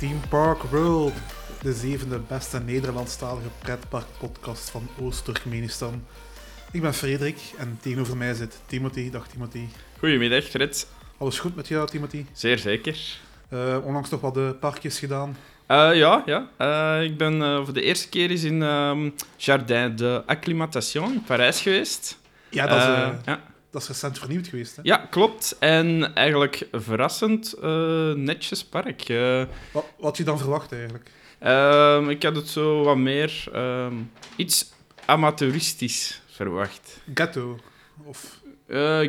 Team Park World, de zevende beste Nederlandstalige pretparkpodcast van Oost-Turkmenistan. Ik ben Frederik en tegenover mij zit Timothy. Dag Timothy. Goedemiddag, Fred. Alles goed met jou, Timothy? Zeer zeker. Uh, onlangs toch wat de parkjes gedaan? Uh, ja, ja. Uh, ik ben uh, voor de eerste keer eens in um, Jardin de Acclimatation in Parijs geweest. Ja, dat is, ja. Dat is recent vernieuwd geweest. Hè? Ja, klopt. En eigenlijk verrassend netjes park. Wat, wat je dan verwacht eigenlijk? Ehm, ik had het zo wat meer um, iets amateuristisch verwacht. Ghetto? Of...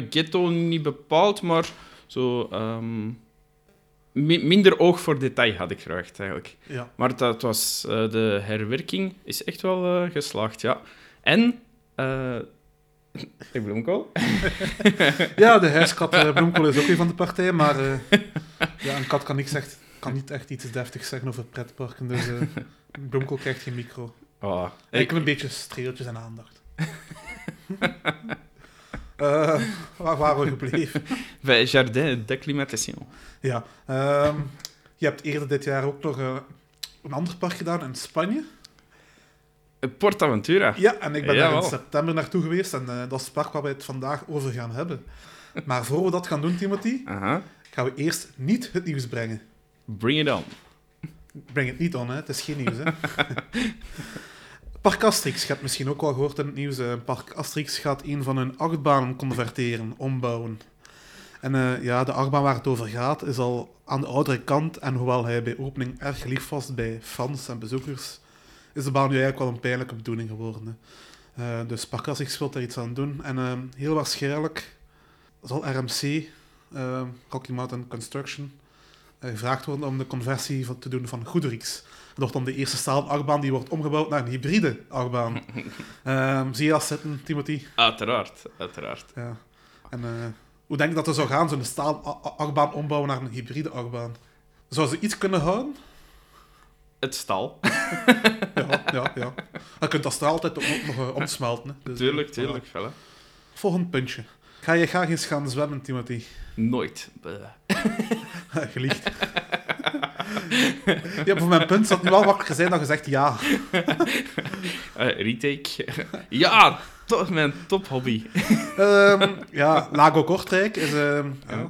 ghetto niet bepaald, maar zo minder oog voor detail had ik verwacht, eigenlijk. Ja. Maar dat was, de herwerking is echt wel geslaagd, ja. En... Uh, ik bloemkool. ja, de huiskat bloemkool is ook een van de partijen, maar ja, een kat kan, niks echt, kan niet echt iets deftigs zeggen over pretparken, dus bloemkool krijgt geen micro. Oh, ik... een beetje streeltjes en aandacht. Uh, waar waren we gebleven? Bij Jardin d'Acclimatation. Ja. Uh, je hebt eerder dit jaar ook nog uh, een ander park gedaan in Spanje. Portaventura. Ja, en ik ben daar in september naartoe geweest. En uh, dat is het park waar we het vandaag over gaan hebben. Maar voor we dat gaan doen, Timothy, -huh. gaan we eerst niet het nieuws brengen. Bring it on. Breng het niet on, hè. Het is geen nieuws, hè. Park Asterix, je hebt misschien ook wel gehoord in het nieuws. Park Asterix gaat een van hun achtbanen converteren, ombouwen. En uh, ja, de achtbaan waar het over gaat is al aan de oudere kant. En hoewel hij bij opening erg geliefd was bij fans en bezoekers, is de baan nu eigenlijk wel een pijnlijke bedoeling geworden. Uh, dus Park Asterix wil daar iets aan doen. En uh, heel waarschijnlijk zal RMC, Rocky Mountain Construction, gevraagd worden om de conversie van, te doen van Goederix wordt dan de eerste achtbaan die wordt omgebouwd naar een hybride achtbaan. um, zie je dat zitten, Timothy? Uiteraard, uiteraard. Ja. En uh, hoe denk je dat er zou gaan, zo'n stalen achtbaan ombouwen naar een hybride achtbaan? Zou ze iets kunnen houden? Het stal. ja, ja, ja. Je kunt dat straal altijd ook nog uh, omsmelten. Dus, tuurlijk, tuurlijk. Voilà. Volgend puntje. Ga je graag eens gaan zwemmen, Timothy? Nooit. Geliefd. ja, voor mijn punt zat nu wel wakker zijn dat je zegt ja. Uh, retake. ja, toch mijn tophobby. um, ja, Lago Kortrijk is, uh, ja,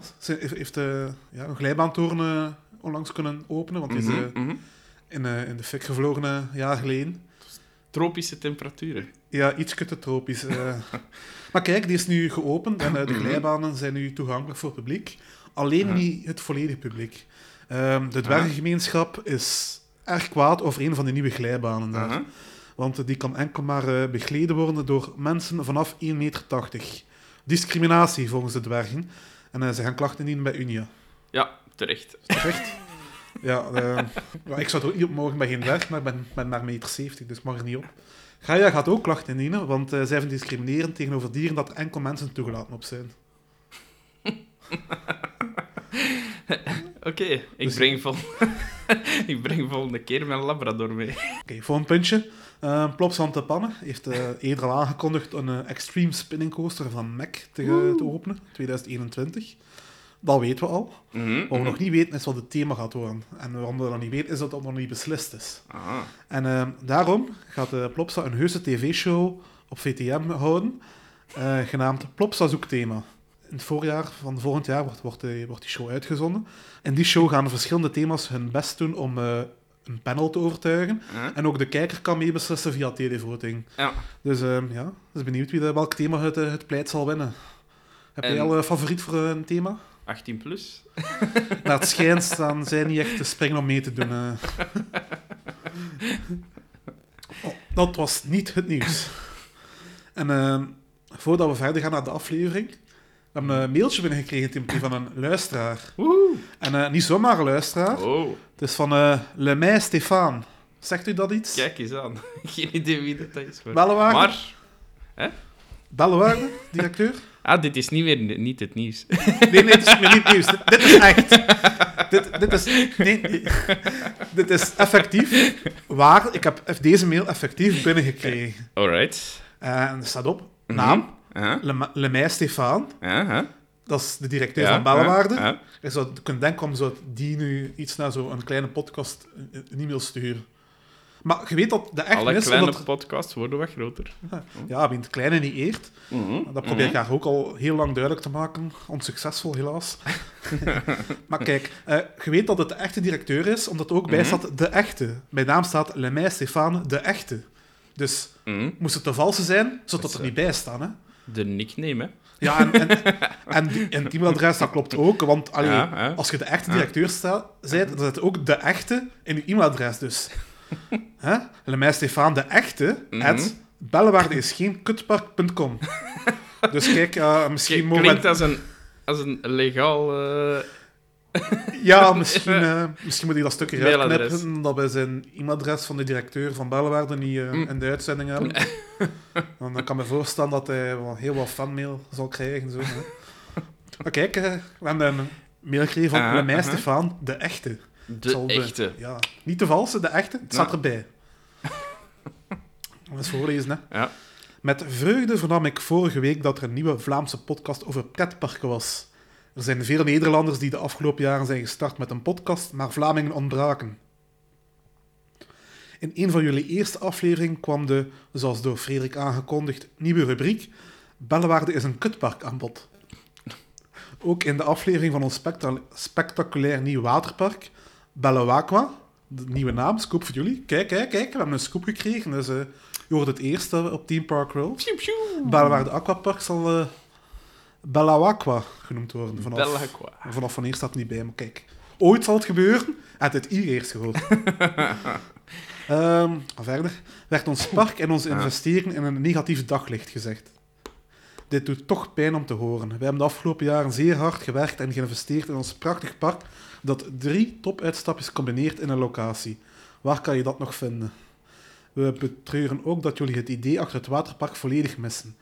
heeft uh, ja, een glijbaantoren onlangs kunnen openen, want is mm -hmm. In, in de fik gevlogen een jaar geleden. Tropische temperaturen. Ja, iets te tropisch. maar kijk, die is nu geopend en de glijbanen zijn nu toegankelijk voor het publiek. Alleen -huh. niet het volledige publiek. Um, de dwergengemeenschap is erg kwaad over een van de nieuwe glijbanen daar. Uh -huh. Want die kan enkel maar uh, begleden worden door mensen vanaf 1,80 meter. Discriminatie volgens de dwergen. En uh, ze gaan klachten indienen bij Unia. Ja, terecht. Terecht? ja, uh, ja, ik zou er ook niet op mogen bij geen dwerg, maar ik ben, ben maar meter 70, dus ik mag er niet op. Gaia gaat ook klachten indienen, want zij vinden discriminerend tegenover dieren dat er enkel mensen toegelaten op zijn. Oké, okay, ik, dus... breng vol... ik breng volgende keer mijn Labrador mee. Oké, okay, volgend puntje. Uh, Plopsand de Pannen heeft uh, eerder al aangekondigd een uh, Extreme Spinning Coaster van Mac te, te, openen, 2021. Dat weten we al. Mm -hmm, wat we -hmm. nog niet weten is wat het thema gaat worden. En waarom we dat nog niet weten is dat dat nog niet beslist is. Aha. En daarom gaat Plopsa een heuse tv-show op VTM houden, genaamd Plopsa Zoekthema in het voorjaar van volgend jaar wordt, wordt, die, wordt die show uitgezonden. In die show gaan verschillende thema's hun best doen om uh, een panel te overtuigen. Uh -huh. En ook de kijker kan meebeslissen via televoting. Ja. Dus uh, ja, dus benieuwd wie welk thema het, het pleit zal winnen. Heb en... jij al een favoriet voor een thema? 18 plus. Naar het schijnt staan zij niet echt te springen om mee te doen. Oh, dat was niet het nieuws. En voordat we verder gaan naar de aflevering, we hebben een mailtje binnengekregen, Timothy, van een luisteraar. Woehoe. En uh, niet zomaar een luisteraar. Oh. Het is van uh, Lemay Stefan. Zegt u dat iets? Kijk eens aan. Geen idee wie dat is. Maar... Bellewaarde? Maar... Hè? Bellewaarde, directeur? Ah, dit is niet meer niet het nieuws. Nee, nee, het is meer niet het nieuws. Dit, dit is echt. dit, dit, is, nee, dit is effectief waar. Ik heb deze mail effectief binnengekregen. Alright. En er staat op, naam, Uh -huh. Le, Lemay Stefan. Uh -huh. dat is de directeur Ja, van Bellewaarde. ja, ja. Je zou kunnen denken om zo die nu iets naar zo'n kleine podcast een e-mail sturen. Maar je weet dat de echte Alle is... kleine omdat- podcasts worden wat groter. ja, wie het kleine niet eert. Mhm, Dat probeer ik mhm. haar ook al heel lang duidelijk te maken. Onsuccesvol, helaas. maar kijk, eh, je weet dat het de echte directeur is, omdat er ook bij Mhm. staat de echte. Bij naam staat Lemay Stéphane de echte. Dus moest het de valse zijn, zou dat Dus, er eh, niet bij staan. Hè? De nickname, hè. Ja, en, en, e-mailadres, dat klopt ook. Want allee, Ja, ja. als je de echte directeur bent, dan zit ook de echte in je e-mailadres. Dus. Hè? Lemay Stéphane de echte, at bellewaarde is geen kutpark.com. Dus kijk, eh, misschien mogen Klinkt als een, als een legaal... eh, Ja, misschien, eh, misschien moet hij dat stukje eruit Mailadres. knippen, dat wij zijn e-mailadres van de directeur van Bellewaarde niet Mm. in de uitzending hebben. Dan kan ik me voorstellen dat hij wel heel wat fanmail zal krijgen. Zo. Maar kijk, we hebben een mail gekregen van Ah, aha. Stefan, de echte. De echte. Ja, niet de valse, de echte. Het staat erbij. Dat is voorlezen, hè. Ja. Met vreugde vernam ik vorige week dat er een nieuwe Vlaamse podcast over pretparken was. Er zijn veel Nederlanders die de afgelopen jaren zijn gestart met een podcast, maar Vlamingen ontbraken. In een van jullie eerste afleveringen kwam de, zoals door Frederik aangekondigd, nieuwe rubriek Bellewaarde is een kutpark aan bod. Ook in de aflevering van ons specta- spectaculair nieuw waterpark, Bellewaqua, de nieuwe naam, scoop voor jullie. Kijk, kijk, kijk, we hebben een scoop gekregen. Dus, eh, je hoort het eerste op Team Park pjoe. Bellewaarde Aquapark zal Bellawaqua genoemd worden. Vanaf, vanaf wanneer staat het niet bij, maar kijk. Ooit zal het gebeuren. Had het hier eerst gehoord. Ehm, verder werd ons park en onze Ja. investering in een negatief daglicht gezegd. Dit doet toch pijn om te horen. We hebben de afgelopen jaren zeer hard gewerkt en geïnvesteerd in ons prachtig park dat drie topuitstapjes combineert in een locatie. Waar kan je dat nog vinden? We betreuren ook dat jullie het idee achter het waterpark volledig missen.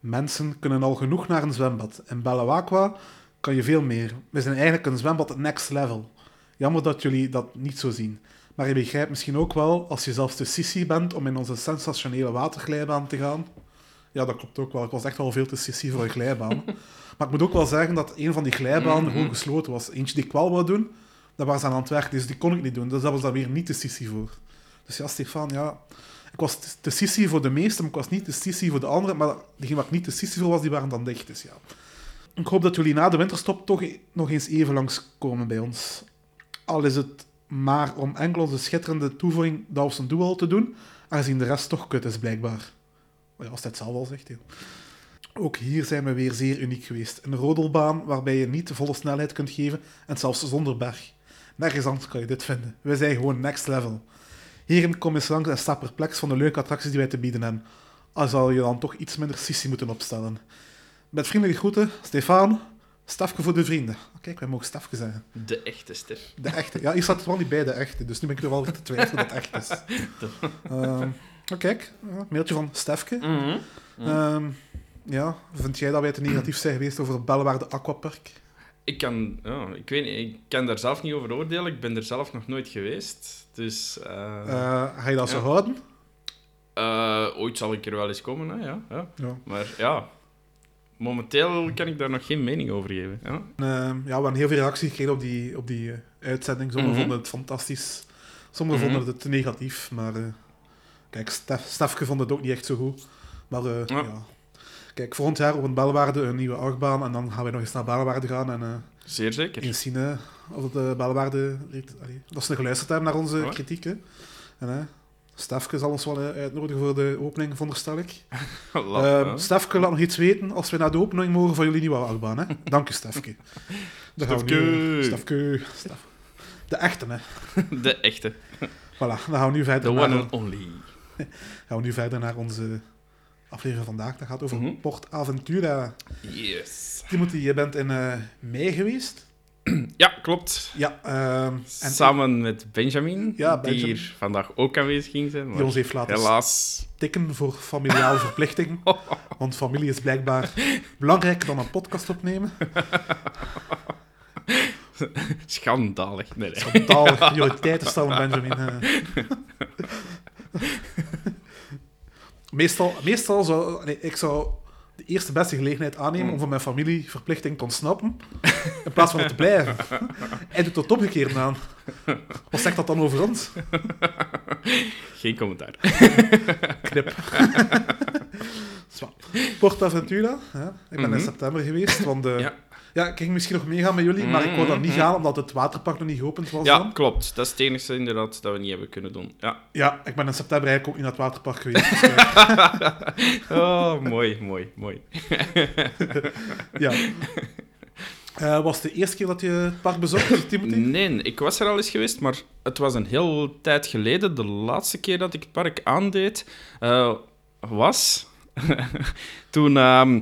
Mensen kunnen al genoeg naar een zwembad. In Bellawaqua kan je veel meer. We zijn eigenlijk een zwembad next level. Jammer dat jullie dat niet zo zien. Maar je begrijpt misschien ook wel, als je zelfs te sissy bent om in onze sensationele waterglijbaan te gaan. Ja, dat klopt ook wel. Ik was echt wel veel te sissy voor een glijbaan. Maar ik moet ook wel zeggen dat een van die glijbanen Mhm. gewoon gesloten was. Eentje die ik wel wou doen, daar waren ze aan het werk, dus die kon ik niet doen. Dus dat was daar weer niet te sissy voor. Dus ja, Stefan, ja... Ik was te sissy voor de meeste, maar ik was niet te sissy voor de anderen. Maar diegene waar ik niet te sissy voor was, die waren dan dicht. Dus ja. Ik hoop dat jullie na de winterstop toch e- nog eens even langskomen bij ons. Al is het maar om enkel onze schitterende toevoeging dat zijn doel te doen, aangezien de rest toch kut is, blijkbaar. Maar ja, als hij het zelf al zegt. hè. Ook hier zijn we weer zeer uniek geweest. Een rodelbaan waarbij je niet de volle snelheid kunt geven en zelfs zonder berg. Nergens anders kan je dit vinden. Wij zijn gewoon next level. Hierin kom eens langs en sta perplex van de leuke attracties die wij te bieden hebben. Al zal je dan toch iets minder sissie moeten opstellen. Met vriendelijke groeten, Stefan. Stefke voor de vrienden. Oh, Kijk, wij mogen Stefke zeggen. De echte Stef. De echte. Ja, hier staat het wel niet bij de echte, dus nu ben ik er wel te twijfelen dat het echt is. Oh, kijk, ja, mailtje van Stefke. Mhm. Ehm, ja, vind jij dat wij te negatief zijn geweest over het Bellewaarde Aquapark? Ik kan, ja, ik weet niet, ik kan daar zelf niet over oordelen. Ik ben er zelf nog nooit geweest. Dus eh, Eh, ga je dat zo houden? eh, ooit zal ik er wel eens komen, hè, ja, ja. Ja. Maar ja, momenteel kan ik daar nog geen mening over geven. Ja. Ehm, ja, we hebben heel veel reacties gekregen op die, op die uitzending. Sommigen Mhm. vonden het fantastisch, sommigen Mhm. vonden het te negatief. Maar kijk, Stef, Stefke vond het ook niet echt zo goed. Maar Ja. ja. Kijk, volgend jaar op een Bellewaarde een nieuwe achtbaan. En dan gaan we nog eens naar Bellewaarde gaan en eh, Zeer zeker. eens zien eh, of het uh, Bellewaarde... allee, dat ze geluisterd hebben naar onze Ja. kritiek. hè. En eh, Stefke zal ons wel eh, uitnodigen voor de opening, veronderstel ik. Hè. Stefke, laat nog iets weten als we naar de opening mogen van jullie nieuwe achtbaan. Hè? Dank u, Stefke. Nu- Stefke. Stefke. Stef- De echte, hè. De echte. Voilà, dan gaan we nu The verder, one naar, and only. gaan we nu verder naar onze aflevering vandaag. Dat gaat over Mhm. Port Aventura. Yes. Timothy, je bent in eh, mei geweest. Ja, klopt. Ja, ehm, en Samen met Benjamin, Ja, die hier vandaag ook aanwezig ging zijn. die ons heeft laten helaas. tikken voor familiale verplichtingen. Want familie is blijkbaar belangrijker dan een podcast opnemen. Schandalig. Nee, nee. Schandalig, prioriteiten stellen, Benjamin. Meestal, meestal zou... Nee, ik zou... De de eerste beste gelegenheid aannemen om van mijn familieverplichting te ontsnappen, in plaats van er te blijven. Hij doet het omgekeerd aan. Wat zegt dat dan over ons? Geen commentaar. Knip. Portaventura, hè? ik ben in Mhm. september geweest, want Ja. Ja. ik ging misschien nog meegaan met jullie, maar ik wou dan niet Mhm. gaan omdat het waterpark nog niet geopend was Ja, dan. klopt. Dat is het enige inderdaad dat we niet hebben kunnen doen. Ja. Ja, ik ben in september eigenlijk ook niet naar het waterpark geweest. dus, eh, Oh, mooi, mooi, mooi. ja. Eh, was het de eerste keer dat je het park bezocht, Timothy? Nee, ik was er al eens geweest, maar het was een heel tijd geleden. De laatste keer dat ik het park aandeed, eh, was toen, ehm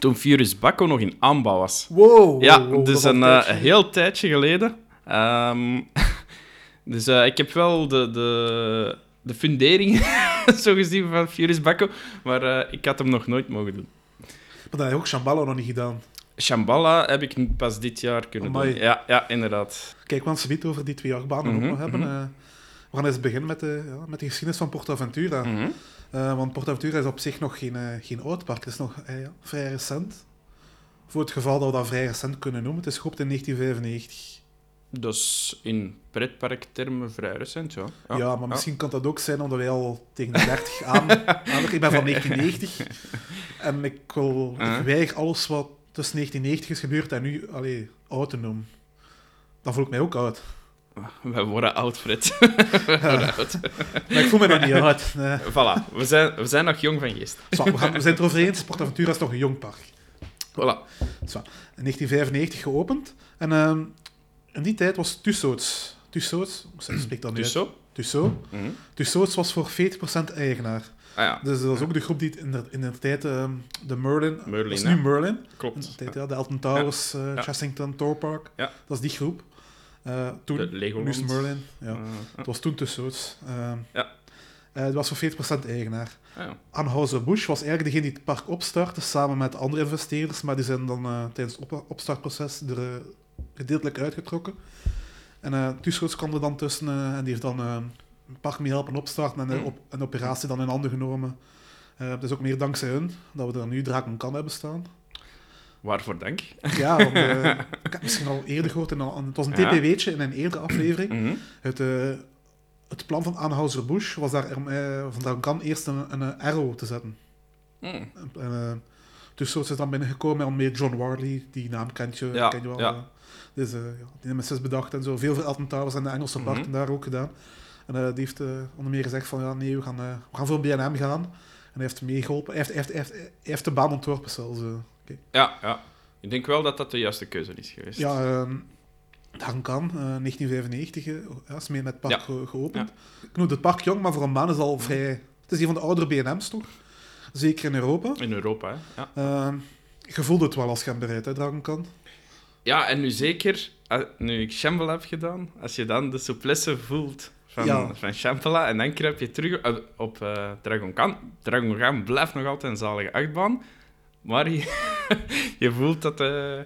toen Furious Bacco nog in aanbouw was. Wow. Ja, wow, dus een eh, heel tijdje geleden. Ehm, dus eh, ik heb wel de, de, de fundering, zo gezien, van Furious Bacco, maar eh, ik had hem nog nooit mogen doen. Maar dat heb je ook Shambhala nog niet gedaan. Shambhala heb ik pas dit jaar kunnen Amai. doen. Ja, ja, inderdaad. Kijk, we gaan het zometeen over die twee achtbanen Mhm, ook nog hebben. mhm. eh. we gaan eens beginnen met de, ja, met de geschiedenis van Portaventura. Mhm. Eh, want Portaventura is op zich nog geen, eh, geen oud park. Het is nog eh, ja, vrij recent. Voor het geval dat we dat vrij recent kunnen noemen. Het is geopend in 1995. Dat is in pretparktermen vrij recent, ja. Ja, maar misschien kan dat ook zijn omdat wij al tegen de 30 aan... ik ben van 1990. En ik, wil, ik weiger alles wat tussen 1990 is gebeurd en nu allee, oud te noemen. Dan voel ik mij ook oud. We worden oud, Fred. We worden oud. Maar ik voel me nog niet oud. Nee. Voilà, we zijn, we zijn nog jong van geest. Zo, we, gaan, we zijn het erover eens, Portaventura is nog een jong park. Voilà. Zo, in 1995 geopend. En ehm, in die tijd was Tussauds... Tussauds, hoe spreekt dat nu zo? Tussauds. Mhm. Tussauds was voor 40% eigenaar. Ah ja, Dus dat is ook de groep die in de, in de tijd ehm, de Merlin... Merlin, dat is nu Merlin. In klopt. de tijd, ja, de Elton Towers, Ja. Chessington, Park. Ja. Dat is die groep. Eh, toen, De Legoland. Merlin. Ja. Eh, Het was toen Tussauds. Ehm Ja. eh, het was voor 40% eigenaar. ah ja. Anheuser-Busch was eigenlijk degene die het park opstartte, samen met andere investeerders, maar die zijn dan eh, tijdens het op opstartproces er eh, gedeeltelijk uitgetrokken. En eh Tussauds kwam er dan tussen eh, en die heeft dan eh, een park mee helpen opstarten en Hmm. op, een operatie dan in handen genomen. Eh het is ook meer dankzij hun dat we er nu Draken kan hebben staan. Waarvoor dank. Ja, want, eh, ik heb het misschien al eerder gehoord, in een, het was een. TPW'tje in een eerdere aflevering. Mhm. Het, eh, het plan van Anheuser-Busch was daar om eh, van Dragon kan eerst een, een arrow te zetten. Mhm. En, dus zo is het dan binnengekomen en meer John Warley, die naam kent je, Ja, ken je wel. ja. Dus ja, die bedacht en zo. Veel voor Elton Towers en de Engelse Mhm. parken daar ook gedaan. En die heeft onder meer gezegd van, ja, nee, we gaan, we gaan voor BNM gaan. En hij heeft meegeholpen. Hij heeft, hij heeft, hij heeft, hij heeft de baan ontworpen zelfs. Eh. Oké. Ja, ja. Ik denk wel dat dat de juiste keuze is geweest. Ja, ehm Dragon Kan, eh, 1995, eh, ja, is mee met het park Ja. geopend. Ik noem het park jong, maar voor een baan is het al vrij... Het is een van de oudere BNM's, toch? Zeker in Europa. In Europa, hè. Ja. Ehm, je voelde het wel als je hem bereid, hè, Kan. ja, en nu zeker, eh, nu ik Shambhala heb gedaan, als je dan de souplesse voelt van, Ja. van Shambhala en dan kruip je terug eh, op eh Dragon Khan. Dragon Khan blijft nog altijd een zalige achtbaan, maar je, je voelt dat eh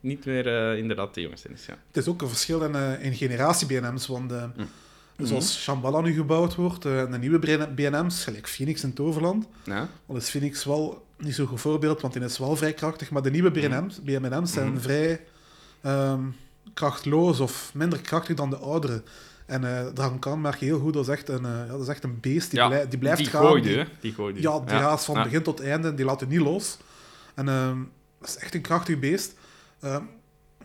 niet meer eh, inderdaad de jongste is. Ja. Het is ook een verschil in, eh, in generatie BNM's, want eh, Mm. zoals Shambhala nu gebouwd wordt, eh, de nieuwe BNM's, gelijk Phoenix in Toverland, Ja? dan is Phoenix wel niet zo'n goed voorbeeld, want die is wel vrij krachtig, maar de nieuwe BNM's, BNM's zijn Mhm. vrij ehm, krachtloos of minder krachtig dan de oudere. En eh Dragon Khan merk je heel goed, dat is echt een, eh, ja, dat is echt een beest, die, Ja, blij- die blijft die gaan. gooide, die-. Die gooide. ja, die gaat van Ja. begin tot einde en die laat je niet los. En ehm, dat is echt een krachtig beest. Ehm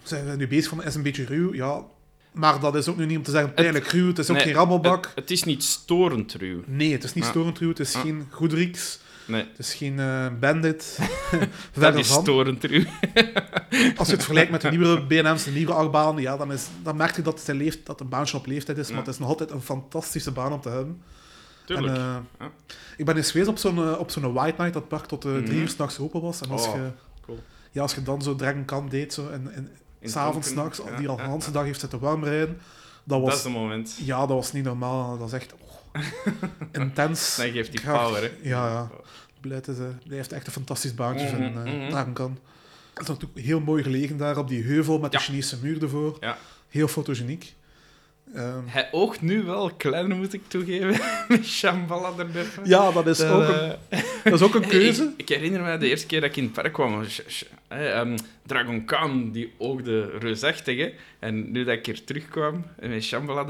zijn we nu bezig van, is een beetje ruw, ja. Maar dat is ook nu niet om te zeggen pijnlijk ruw, het is ook Nee, geen rabbelbak. Het, het is niet storend ruw. Nee, het is niet storend ruw, het is geen Goodrix, Nee, het is geen eh, Bandit. dat is van. storend ruw. Als je het vergelijkt met de nieuwere BNM's, de nieuwe achtbaan, ja, dan, is, dan merk je dat het, een leeft, dat een baantje op leeftijd is, maar het is nog altijd een fantastische baan om te hebben. Tuurlijk. En, eh, Ja. Ik ben eens geweest op zo'n eh, op zo'n White Night, dat park tot eh, drie Mhm. uur s'nachts open was. En als, Oh, je, cool. ja, als je dan zo Dragon Kan deed, zo, en, en s'avonds, ja, die al hele dag heeft zitten warm rijden, dat was, Dat is het moment. ja, dat was niet normaal. Dat is echt oh, intens. Dan geeft die Kracht. power, hè. Ja, ja. Blijft, het, eh, blijft echt een fantastisch baantje. Dragon Kan. Het is natuurlijk heel mooi gelegen daar op die heuvel met de Chinese muur ervoor. Ja. Heel fotogeniek. Ehm, Hij oogt nu wel kleiner, moet ik toegeven. Met Shambhala erbij. ja, dat is, ook een, eh, dat is ook een keuze. Ik, ik herinner me de eerste keer dat ik in het park kwam. sh- sh- hè, ehm, Dragon Khan, die oogde reusachtig. Hè. En nu dat ik hier terugkwam, en met Shambhala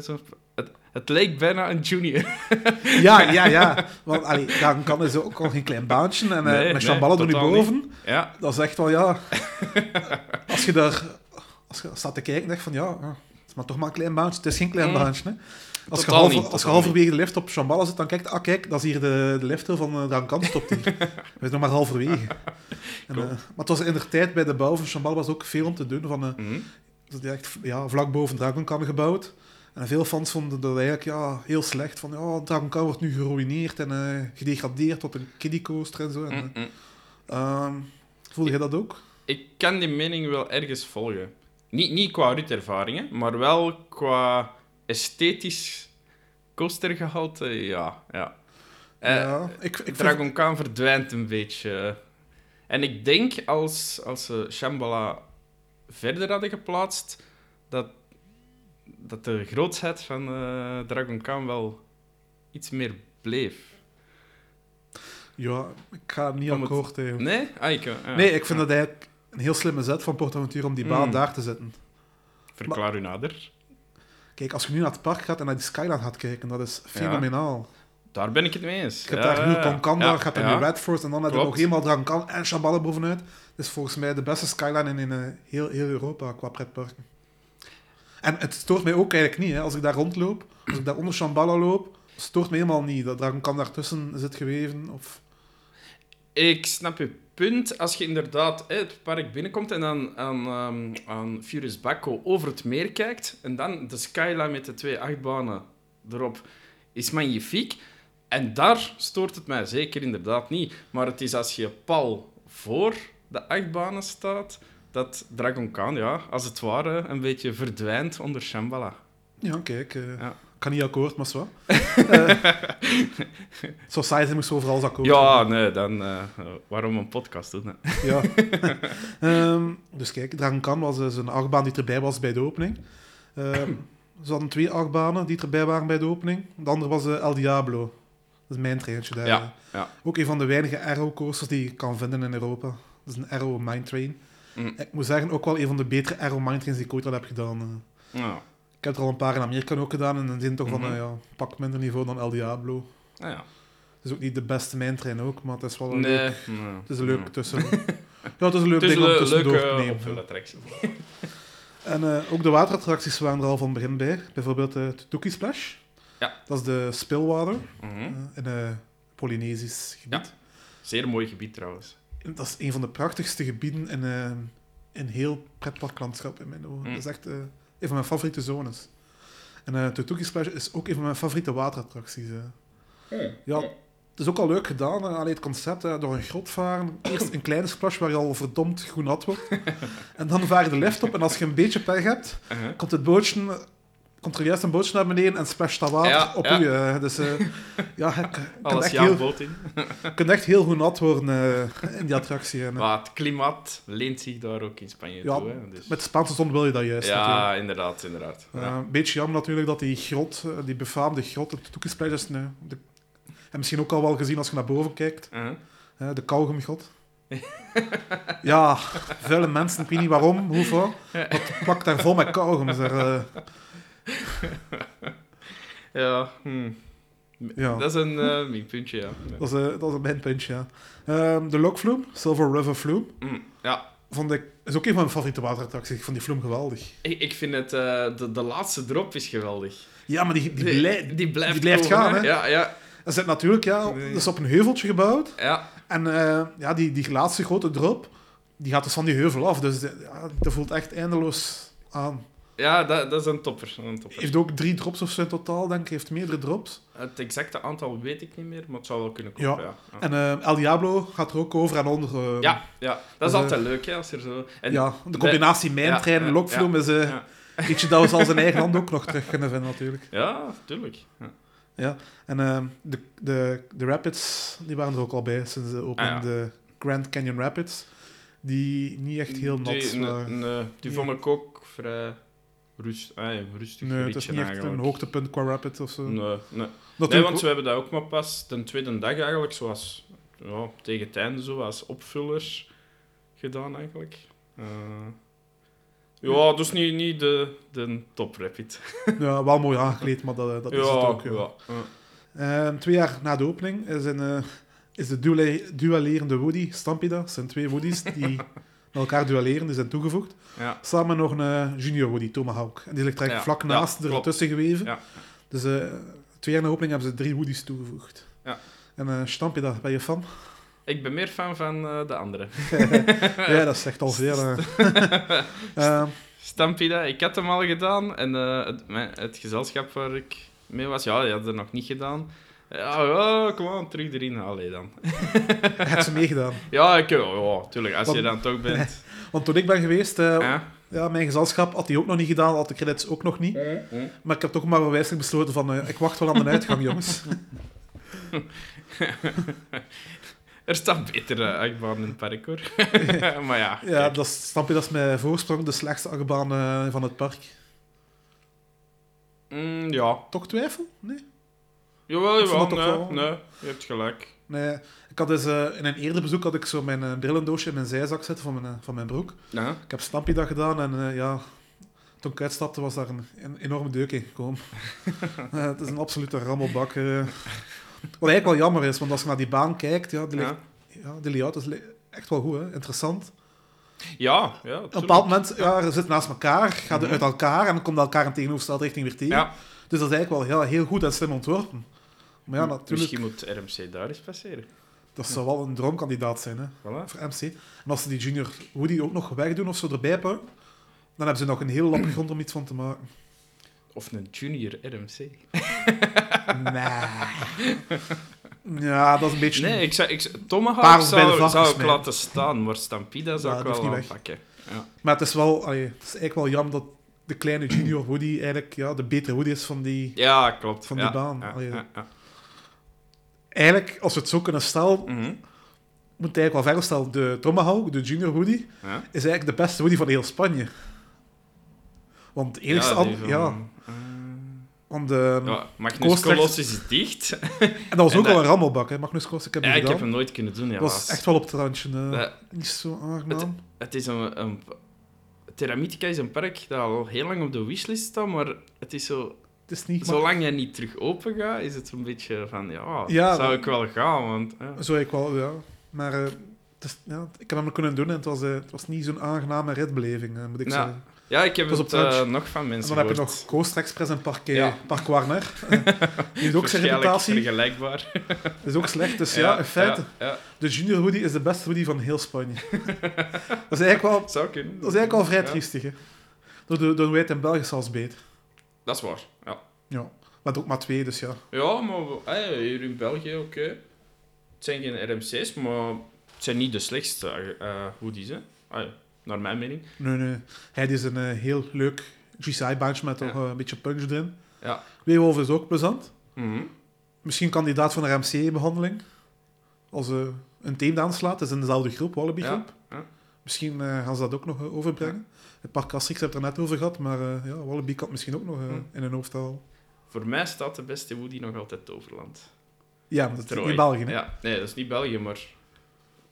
zo, het, het leek bijna een junior. Ja, ja, ja. Want allee, Dragon Khan is ook al geen klein baantje. En eh, Nee, met nee, Shambhala er nu totaal boven, Ja, dat is echt wel, ja... Als je daar als je staat te kijken, denk je van, ja, maar toch maar een klein baantje. Het is geen klein Mm. baantje, hè. Als je, halver, als halverwege de lift op Shambhala zit, dan kijkt ah kijk, dat is hier de, de lift van uh, Dragon Khan stopt hier. We zijn nog maar halverwege. En, eh, maar het was in de tijd bij de bouw van Shambhala was ook veel om te doen. Van, is echt ja, vlak boven Dragon Khan gebouwd. En veel fans vonden dat eigenlijk ja, heel slecht. Van ja, Dragon Khan wordt nu geruineerd en eh, gedegradeerd tot een kiddie coaster en zo. En, Mm, mm. voelde je dat ook? Ik kan die mening wel ergens volgen. Niet, niet qua ritervaringen, maar wel qua esthetisch coastergehalte, ja. ja. Eh, ja, ik, ik vind- Dragon Khan verdwijnt een beetje. En ik denk als, als ze Shambhala verder hadden geplaatst, dat, dat de grootheid van eh, Dragon Khan wel iets meer bleef. ja, ik ga niet Om het- akkoord. eigenlijk. Nee? Ah, ik, ja. Nee, ik vind dat eigenlijk een heel slimme zet van PortAventura om die baan Mm. daar te zetten. Verklaar u nader. Kijk, als je nu naar het park gaat en naar die Skyline gaat kijken, dat is fenomenaal. Daar ben ik het mee eens. Je hebt daar nu Concanda, ja, hebt daar ja. nu Redford en dan heb je nog eenmaal Dragon Khan en Shambhala bovenuit. Dat is volgens mij de beste Skyline in, in eh, heel, heel Europa qua pretparken. En het stoort mij ook eigenlijk niet, hè. als ik daar rondloop, als ik daar onder Shambhala loop, stoort mij helemaal niet dat Dragon Khan daartussen zit geweven. Of... Ik snap je punt. Als je inderdaad hè, het park binnenkomt en dan aan, ehm, aan Furious Baco over het meer kijkt, en dan de skyline met de twee achtbanen erop, is magnifiek. En daar stoort het mij zeker inderdaad niet. Maar het is als je pal voor de achtbanen staat, dat Dragon Khan, ja, als het ware, een beetje verdwijnt onder Shambhala. Ja, kijk, eh, Ja. Ik kan niet akkoord, maar zo. Eh Society moest overal akkoord Ja, nee, dan eh, waarom een podcast doen? Hè? Ja. Ehm, dus kijk, Dragon was dus een achtbaan die erbij was bij de opening. Ehm, ze hadden twee achtbanen die erbij waren bij de opening. De andere was eh, El Diablo. Dat is mijn treintje daar. Ja, ja. Ook een van de weinige aero-coasters die je kan vinden in Europa. Dat is een Aero Mine Train. Mm. Ik moet zeggen, ook wel een van de betere Aero Mine Trains die ik ooit al heb gedaan. eh. Ja. Ik heb er al een paar in Amerika ook gedaan en dan zijn toch van, Mhm. eh, ja, pak minder niveau dan El Diablo. Ah, ja. Het is ook niet de beste mijntrein ook, maar het is wel een Nee. leuk... nee. Het is een leuk Nee. tussen... ja, het is een leuk Het ding om een tussendoor te nemen. En eh, ook de waterattracties waren er al van het begin bij. Bijvoorbeeld de Tuki Splash. Ja. Dat is de Spillwater Mhm. eh, in een Polynesisch gebied. Zeer mooi gebied trouwens. En Dat is een van de prachtigste gebieden in, eh, in heel pretparklandschap in mijn ogen. Mm. Dat is echt eh, een van mijn favoriete zones. En eh de Tuki Splash is ook een van mijn favoriete waterattracties. eh. Ja, het is ook al leuk gedaan. eh, Allee, het concept, door een grot varen. Eerst een kleine splash waar je al verdomd groen nat wordt. en dan vaar je de lift op en als je een beetje pech hebt, Uh-huh. komt het bootje, komt er juist een bootje naar beneden en splasht dat water Ja, op ja. u. eh. Dus eh, ja, kunt Alles echt, jouw heel, boot in. je kunt echt heel goed nat worden eh, in die attractie. En, Maar het klimaat leent zich daar ook in Spanje Ja, toe. Hè? Dus... met Spaanse zon wil je dat juist. natuurlijk. ja, inderdaad, inderdaad. Eh, Ja. Een beetje jammer natuurlijk dat die grot, die befaamde grot, het Toekesplijn is... nee, de, en misschien ook al wel gezien als je naar boven kijkt. Uh-huh. hè, de kauwgomgrot. ja, vele mensen, ik weet niet waarom, hoeveel. Het plakt daar vol met kauwgom. Zeg, eh, Ja, hm. ja. dat is een eh minpuntje, ja. Dat is, eh, dat is een mijnpuntje, ja. Ehm, de Lokvloem, Silver River Flume, Hm, Ja, vond ik, is ook een van mijn favoriete waterattracties. Ik vond die vloem geweldig. ik, ik vind het... eh, de, de laatste drop is geweldig. Ja, maar die, die, blij- die blijft, die blijft komen, gaan, hè. Ja, ja, dat zit natuurlijk, ja, Nee. dat is op een heuveltje gebouwd. ja. En ja, die, die laatste grote drop, die gaat dus van die heuvel af. Dus ja, dat voelt echt eindeloos aan. Ja dat, dat is een topper. Een topper. Heeft ook drie drops of zo in totaal, denk ik. Heeft meerdere drops. Het exacte aantal weet ik niet meer, maar het zou wel kunnen kloppen, ja. Ja, En eh, El Diablo gaat er ook over en onder. eh, ja, ja. dat is eh, altijd leuk, hè, als er zo... En ja, de combinatie mijntrein ja, en lokvloem is eh ja. iets dat we zelfs in eigen land ook nog terug kunnen vinden, natuurlijk. Ja, tuurlijk. Ja. En de, de, de Rapids, die waren er ook al bij sinds de opening. Ah. De Grand Canyon Rapids. Die niet echt heel nat Die, waren. nee, die vond ik ook vrij rust, ah, rustig Nee, het is niet echt een hoogtepunt qua rapid of zo. Nee, nee. nee, want we hebben dat ook maar pas de tweede dag eigenlijk, zoals ja, tegen het einde, zo, als opvullers gedaan eigenlijk. Eh, ja, dus niet, niet de, de top rapid. Ja, wel mooi aangekleed, maar dat, dat is het ook. Ja. ja. ja. Eh, twee jaar na de opening is, een, eh, is de dualerende Woody, Stampida, dat zijn twee Woodies die elkaar dualeren, die zijn toegevoegd. ja. Samen nog een eh, junior Woody, Tomahawk. En die ligt Ja, vlak naast, ertussen geweven. Ja. Dus eh, twee jaar na de opening hebben ze drie Woodies toegevoegd. Ja. En eh Stampida, ben je fan? Ik ben meer fan van de andere. ja, dat is echt al veel. eh. Eh, Stampida, ik had hem al gedaan. En het, mijn- het gezelschap waar ik mee was, ja, die had het nog niet gedaan. Ja, ja, kom aan, terug erin. Allee dan. heb ze meegedaan. Ja, ik, ja, tuurlijk, als je dan toch bent. Want toen ik ben geweest, eh, Ja. mijn gezelschap had die ook nog niet gedaan, had de credits ook nog niet. Maar ik heb toch maar wijselijk besloten van, eh, ik wacht wel aan de uitgang, jongens. Er staan betere achtbanen in het park, hoor. maar ja, Ja, kijk. dat snap je, dat is mijn voorsprong, de slechtste achtbaan eh, van het park. Mm, ja. Toch twijfel? Nee? Jawel, jawel, nee, wel- nee, je hebt gelijk. Nee. Ik had dus, eh, in een eerder bezoek had ik zo mijn eh, brillendoosje in mijn zijzak zitten van mijn, eh, van mijn broek. Ja. Ik heb Stampy dat gedaan en eh, ja, toen ik uitstapte was daar een, een enorme deuk in gekomen. Eh, het is een absolute rammelbak. eh. Wat eigenlijk wel jammer is, want als je naar die baan kijkt, ja, die, ligt, Ja. die layout is echt wel goed, hè? interessant. Ja, ja, Op een bepaald moment, ja, ze zitten naast elkaar, gaan Mhm. uit elkaar en dan komt elkaar in tegenovergestelde richting weer tegen. Ja, Dus dat is eigenlijk wel heel, heel goed en slim ontworpen. Maar ja, natuurlijk, Misschien moet RMC daar eens passeren. dat zou wel een droomkandidaat zijn hè, Voilà. voor MC. En als ze die junior Woody ook nog wegdoen of zo erbij pakken, dan hebben ze nog een heel lappe grond om iets van te maken. Of een junior RMC. Nee. Ja, dat is een beetje... Nee, ik zou, ik, Tomahawk zou, zou ik laten staan, maar Stampida zou Ja, ik wel aanpakken. Ja. Maar het is wel... allee, het is eigenlijk wel jammer dat de kleine junior Woody eigenlijk ja, de betere Woody is van die... ja, klopt. Van die baan. Ja, ja. Eigenlijk, als we het zo kunnen stellen, Mhm. moet eigenlijk wel verder stellen. De Tomahawk, de junior Woody, Ja. is eigenlijk de beste Woody van heel Spanje. Want eerst ja, van- Ja, eh, want de, ja, Magnus Colossus is dicht. En dat was En ook dat- wel een rammelbak, hè. Magnus Kost, ik heb ja, die ik heb gedaan. hem nooit kunnen doen, Dat helaas. was echt wel op het randje. eh, Dat- niet zo aangenaam. het is een, een... Teramitica is een park dat al heel lang op de wishlist staat, maar het is zo... Het is niet... Zolang jij niet terug open gaat, is het een beetje van, ja, Ja, zou dat- ik wel gaan, want... Ja. Zo ik wel, ja. Maar het is, ja, ik heb hem kunnen doen en het was, eh, het was niet zo'n aangename ritbeleving, eh, moet ik Ja, zeggen. Ja, ik heb Dat is het nog van En mensen dan heb je gehoord. nog Coast Express en Park, Ja. Park Warner. Die heeft ook zijn reputatie. vergelijkbaar. Dat is ook slecht. Dus ja, in feite, Ja, de junior Woody is de beste Woody van heel Spanje. dat, is eigenlijk wel, dat zou kunnen. is eigenlijk wel vrij triestig. Hè. Door, het in België zelfs beter. Dat is waar, ja. Ja. Maar ook maar twee, dus ja. Ja, maar eh, hier in België, oké. Het zijn geen RMC's, maar het zijn niet de slechtste eh hoodies, hè. Ah, naar mijn mening. Nee, nee. Hij is een eh, heel leuk GCI-bandje met toch Ja. eh, een beetje punch erin. Ja. Is ook plezant. Mhm. Misschien kandidaat voor een RMC-behandeling. Als een team aanslaat. Is in dezelfde groep, Wallaby groep. Ja, ja. Misschien gaan ze dat ook nog overbrengen. Het park Castrix heb het er net over gehad, maar eh, ja, Wallaby kan misschien ook nog eh, Hm. in hun hoofd halen. Voor mij staat de beste Woody nog altijd Toverland. Ja, maar dat is in België. Hè? Ja. Ja, nee, dat is niet België, maar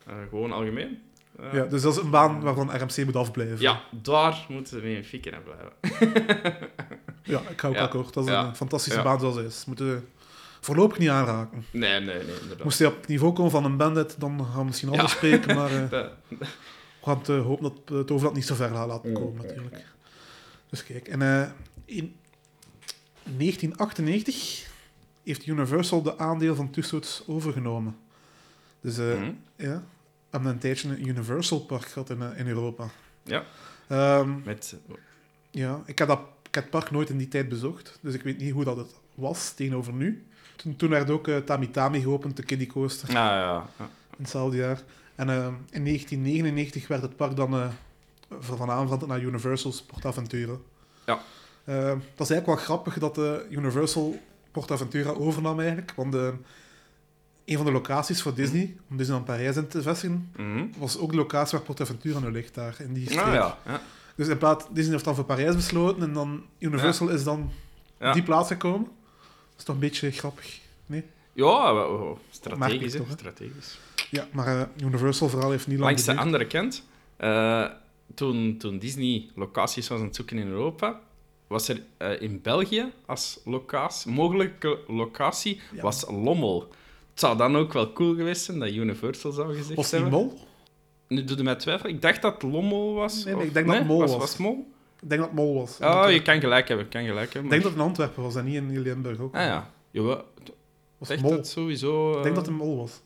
eh, gewoon algemeen. Eh, dus dat is een baan waarvan RMC moet afblijven. ja, daar moeten we mee een fikken blijven. Ja, ik ga ook Ja. akkoord. Dat is Ja. een fantastische Ja. baan zoals is. Moeten we voorlopig niet aanraken. Nee, nee, nee, inderdaad. Moest hij op het niveau komen van een bandit, dan gaan we misschien anders Ja. spreken, maar... We gaan eh, hopen dat het overland niet zo ver gaat laten komen, natuurlijk. Dus kijk, en eh, in 1998 heeft Universal de aandeel van Tussauds overgenomen. Dus eh, Mhm. ja, we hebben een tijdje een Universal Park gehad in, eh, in Europa. Ja. Ehm, Met, ja, ik heb, dat, ik heb het park nooit in die tijd bezocht, dus ik weet niet hoe dat het was tegenover nu. Toen, toen werd ook eh, Tami Tami geopend, de Kiddie Coaster ah, ja, ja. in hetzelfde jaar. En eh, in 1999 werd het park dan eh, van van aanveranderd naar Universal Sportaventura. Ja. Eh, dat is eigenlijk wel grappig dat de Universal Portaventura overnam eigenlijk. Want een van de locaties voor Disney, om Disneyland Parijs in te vestigen, Mhm. was ook de locatie waar Portaventura nu ligt, daar in die streek. Ah, ja. ja. Dus in plaats, Disney heeft dan voor Parijs besloten en dan Universal is dan op die plaats gekomen. Dat is toch een beetje grappig. Nee? Ja, strategisch, toch? Strategisch. Ja, maar eh, Universal vooral heeft niet lang Langs de andere kant, eh, toen, toen Disney locaties was aan het zoeken in Europa, was er eh, in België als locatie, mogelijke locatie Ja. was Lommel. Het zou dan ook wel cool geweest zijn dat Universal zou gezegd Was die hebben. Mol? Nu doe je mij twijfelen. Ik dacht dat Lommel was. Nee, nee, of- ik denk dat Mol was. was. Was Mol? Ik denk dat Mol was. Oh, je kan gelijk hebben. Kan gelijk hebben Ik denk dat het in Antwerpen was en niet in Limburg ook. Ah ja. Jawel, Was het Mol? dat sowieso... Ik denk eh, dat het een Mol was.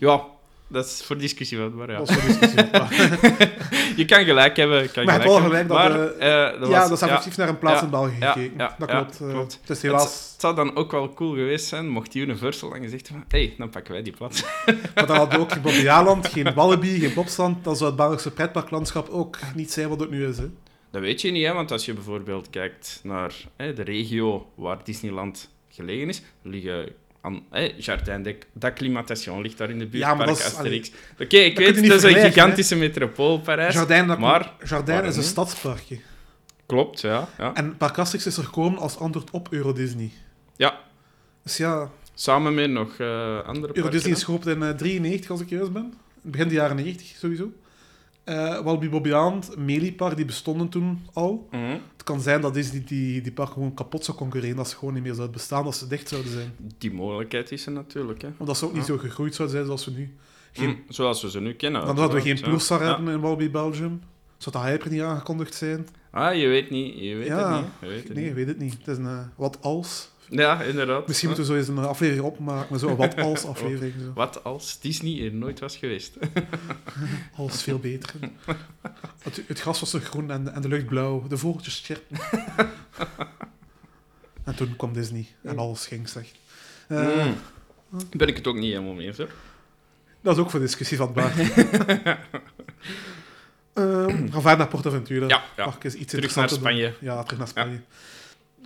Ja, dat is voor discussie maar ja. Dat was voor discussie. Maar- Je kan gelijk hebben. Kan Maar hebt wel gelijk dat, maar, eh, dat ja, was- dat is effectief naar een plaats in België gekeken. dat klopt. eh, klopt. Het is helaas... Het zou dan ook wel cool geweest zijn mocht Universal dan gezegd hebben: hé, hey, dan pakken wij die plaats. Maar dan hadden we ook geen Bobbejaanland, geen Wallaby, geen Bobstand. Dan zou het Belgische pretparklandschap ook niet zijn wat het nu is. Hè. Dat weet je niet, hè? want als je bijvoorbeeld kijkt naar hè, de regio waar Disneyland gelegen is, liggen aan hè, Jardin de- d'Acclimatation ligt daar in de buurt, Ja, Park dat Asterix. Oké, ik weet, het is een gigantische metropool, Parijs. Jardin, dat maar- Jardin is een stadsparkje. Klopt, ja. ja. En Park Asterix is er gekomen als antwoord op Euro Disney. Ja, Dus ja, samen met nog eh, andere Euro parken, Disney is geopend in 1993, als ik juist ben. Begin de jaren 90 sowieso. Eh Wallaby Bobbejaanland, Melipar, die bestonden toen al. Mhm. Het kan zijn dat Disney die, die park gewoon kapot zou concurreren, dat ze gewoon niet meer zouden bestaan, als ze dicht zouden zijn. Die mogelijkheid is er natuurlijk. Hè. Want dat ze ook niet zo gegroeid zouden zijn zoals we nu. Geen, Mm, zoals we ze nu kennen. dan hadden we geen. Pulsar Ja. hebben in Wallaby Belgium. Zou de Hyper niet aangekondigd zijn? Ah, je weet niet. Je weet Ja, het niet. Je weet het Nee, ik niet. weet het niet. Het is een eh, wat als. Ja, inderdaad. Misschien moeten we zo eens een aflevering opmaken, met zo'n wat als aflevering. Zo. Wat als Disney er nooit was geweest? Alles veel beter. Het, het gras was zo groen en, en de lucht blauw. De vogeltjes chirpen. en toen kwam Disney en alles ging slecht. Eh, Mm. Ben ik het ook niet helemaal mee eens, hoor. Dat is ook voor discussie van. Ehm, gaan verder naar Portaventura. Ja, ja. Iets Terug naar Spanje. Ja, terug naar Spanje.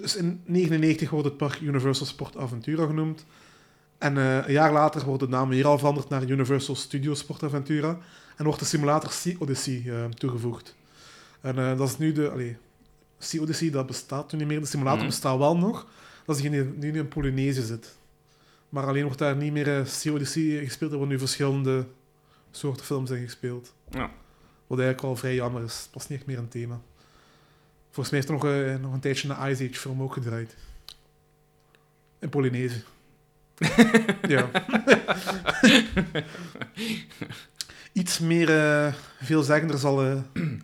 Dus in 1999 wordt het park Universal Sport Aventura genoemd. En eh, een jaar later wordt de naam weer al veranderd naar Universal Studios Sport Aventura. En wordt de simulator Sea Odyssey eh, toegevoegd. En eh, dat is nu de... Allee, sea Odyssey, dat bestaat nu niet meer. De simulator Mhm. bestaat wel nog. Dat is degene die nu in Polynesië zit. Maar alleen wordt daar niet meer Sea Odyssey gespeeld. Er worden nu verschillende soorten films in gespeeld. Ja. Wat eigenlijk wel vrij jammer is. Het was niet echt meer een thema. Volgens mij is er nog, eh, nog een tijdje een Ice Age film ook gedraaid. In Polynesië. ja. Iets meer uh, veelzeggender zal, uh,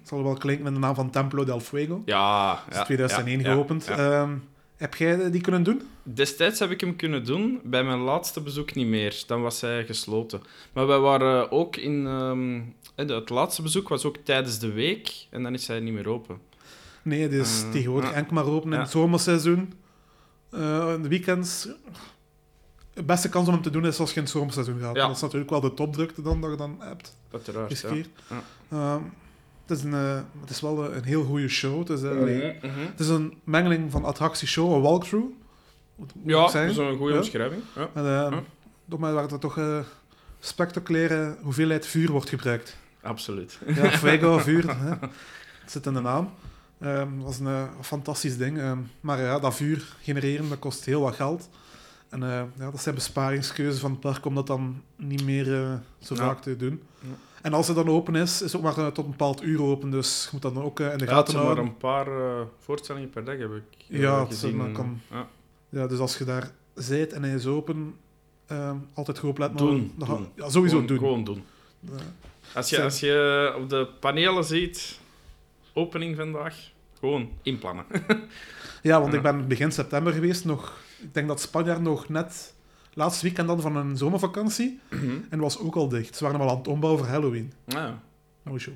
zal wel klinken met de naam van Templo del Fuego. Ja, Dat is ja, 2001 ja, geopend. ja. Ehm, heb jij die kunnen doen? Destijds heb ik hem kunnen doen, bij mijn laatste bezoek niet meer. Dan was hij gesloten. Maar wij waren ook in... ehm, het laatste bezoek was ook tijdens de week en dan is hij niet meer open. Nee, het is Uh, tegenwoordig enkel maar open in het zomerseizoen. Uh, in de weekends... De beste kans om hem te doen is als je in het zomerseizoen gaat. Dat is natuurlijk wel de topdrukte dan, dat je dan hebt. Uiteraard, Is ja. Ehm, het, is een, eh, het is wel een, een heel goede show. Het is, eh, allee, Mhm, mhm. het is een mengeling van attractieshow en walkthrough. Ja, dat is een goede omschrijving. Ja. En, eh, Toch maar waar er toch eh, spectaculaire hoeveelheid vuur wordt gebruikt. Absoluut. Ja, fuego, vuur. hè. Het zit in de naam. Ehm, dat is een eh, fantastisch ding. Ehm, maar ja, dat vuur genereren, dat kost heel wat geld. En eh, ja, dat zijn besparingskeuzes van het park om dat dan niet meer eh, zo Ja. vaak te doen. Ja. En als het dan open is, is het ook maar tot een bepaald uur open. Dus je moet dat dan ook in de Ja, gaten zijn maar houden. een paar voorstellingen per dag heb ik Ja, gezien. kan- Ja. Ja, dus als je daar zit en hij is open, ehm, altijd goed opletten. Doen. Ja, sowieso Gewoon, doen. Gewoon doen. Als je, als je op de panelen ziet, opening vandaag, gewoon inplannen. Ja, want ik ben begin september geweest. Nog, ik denk dat Spanjaard nog net laatste weekend dan van een zomervakantie. En was ook al dicht. Ze waren al aan het ombouwen voor Halloween. ja. No show.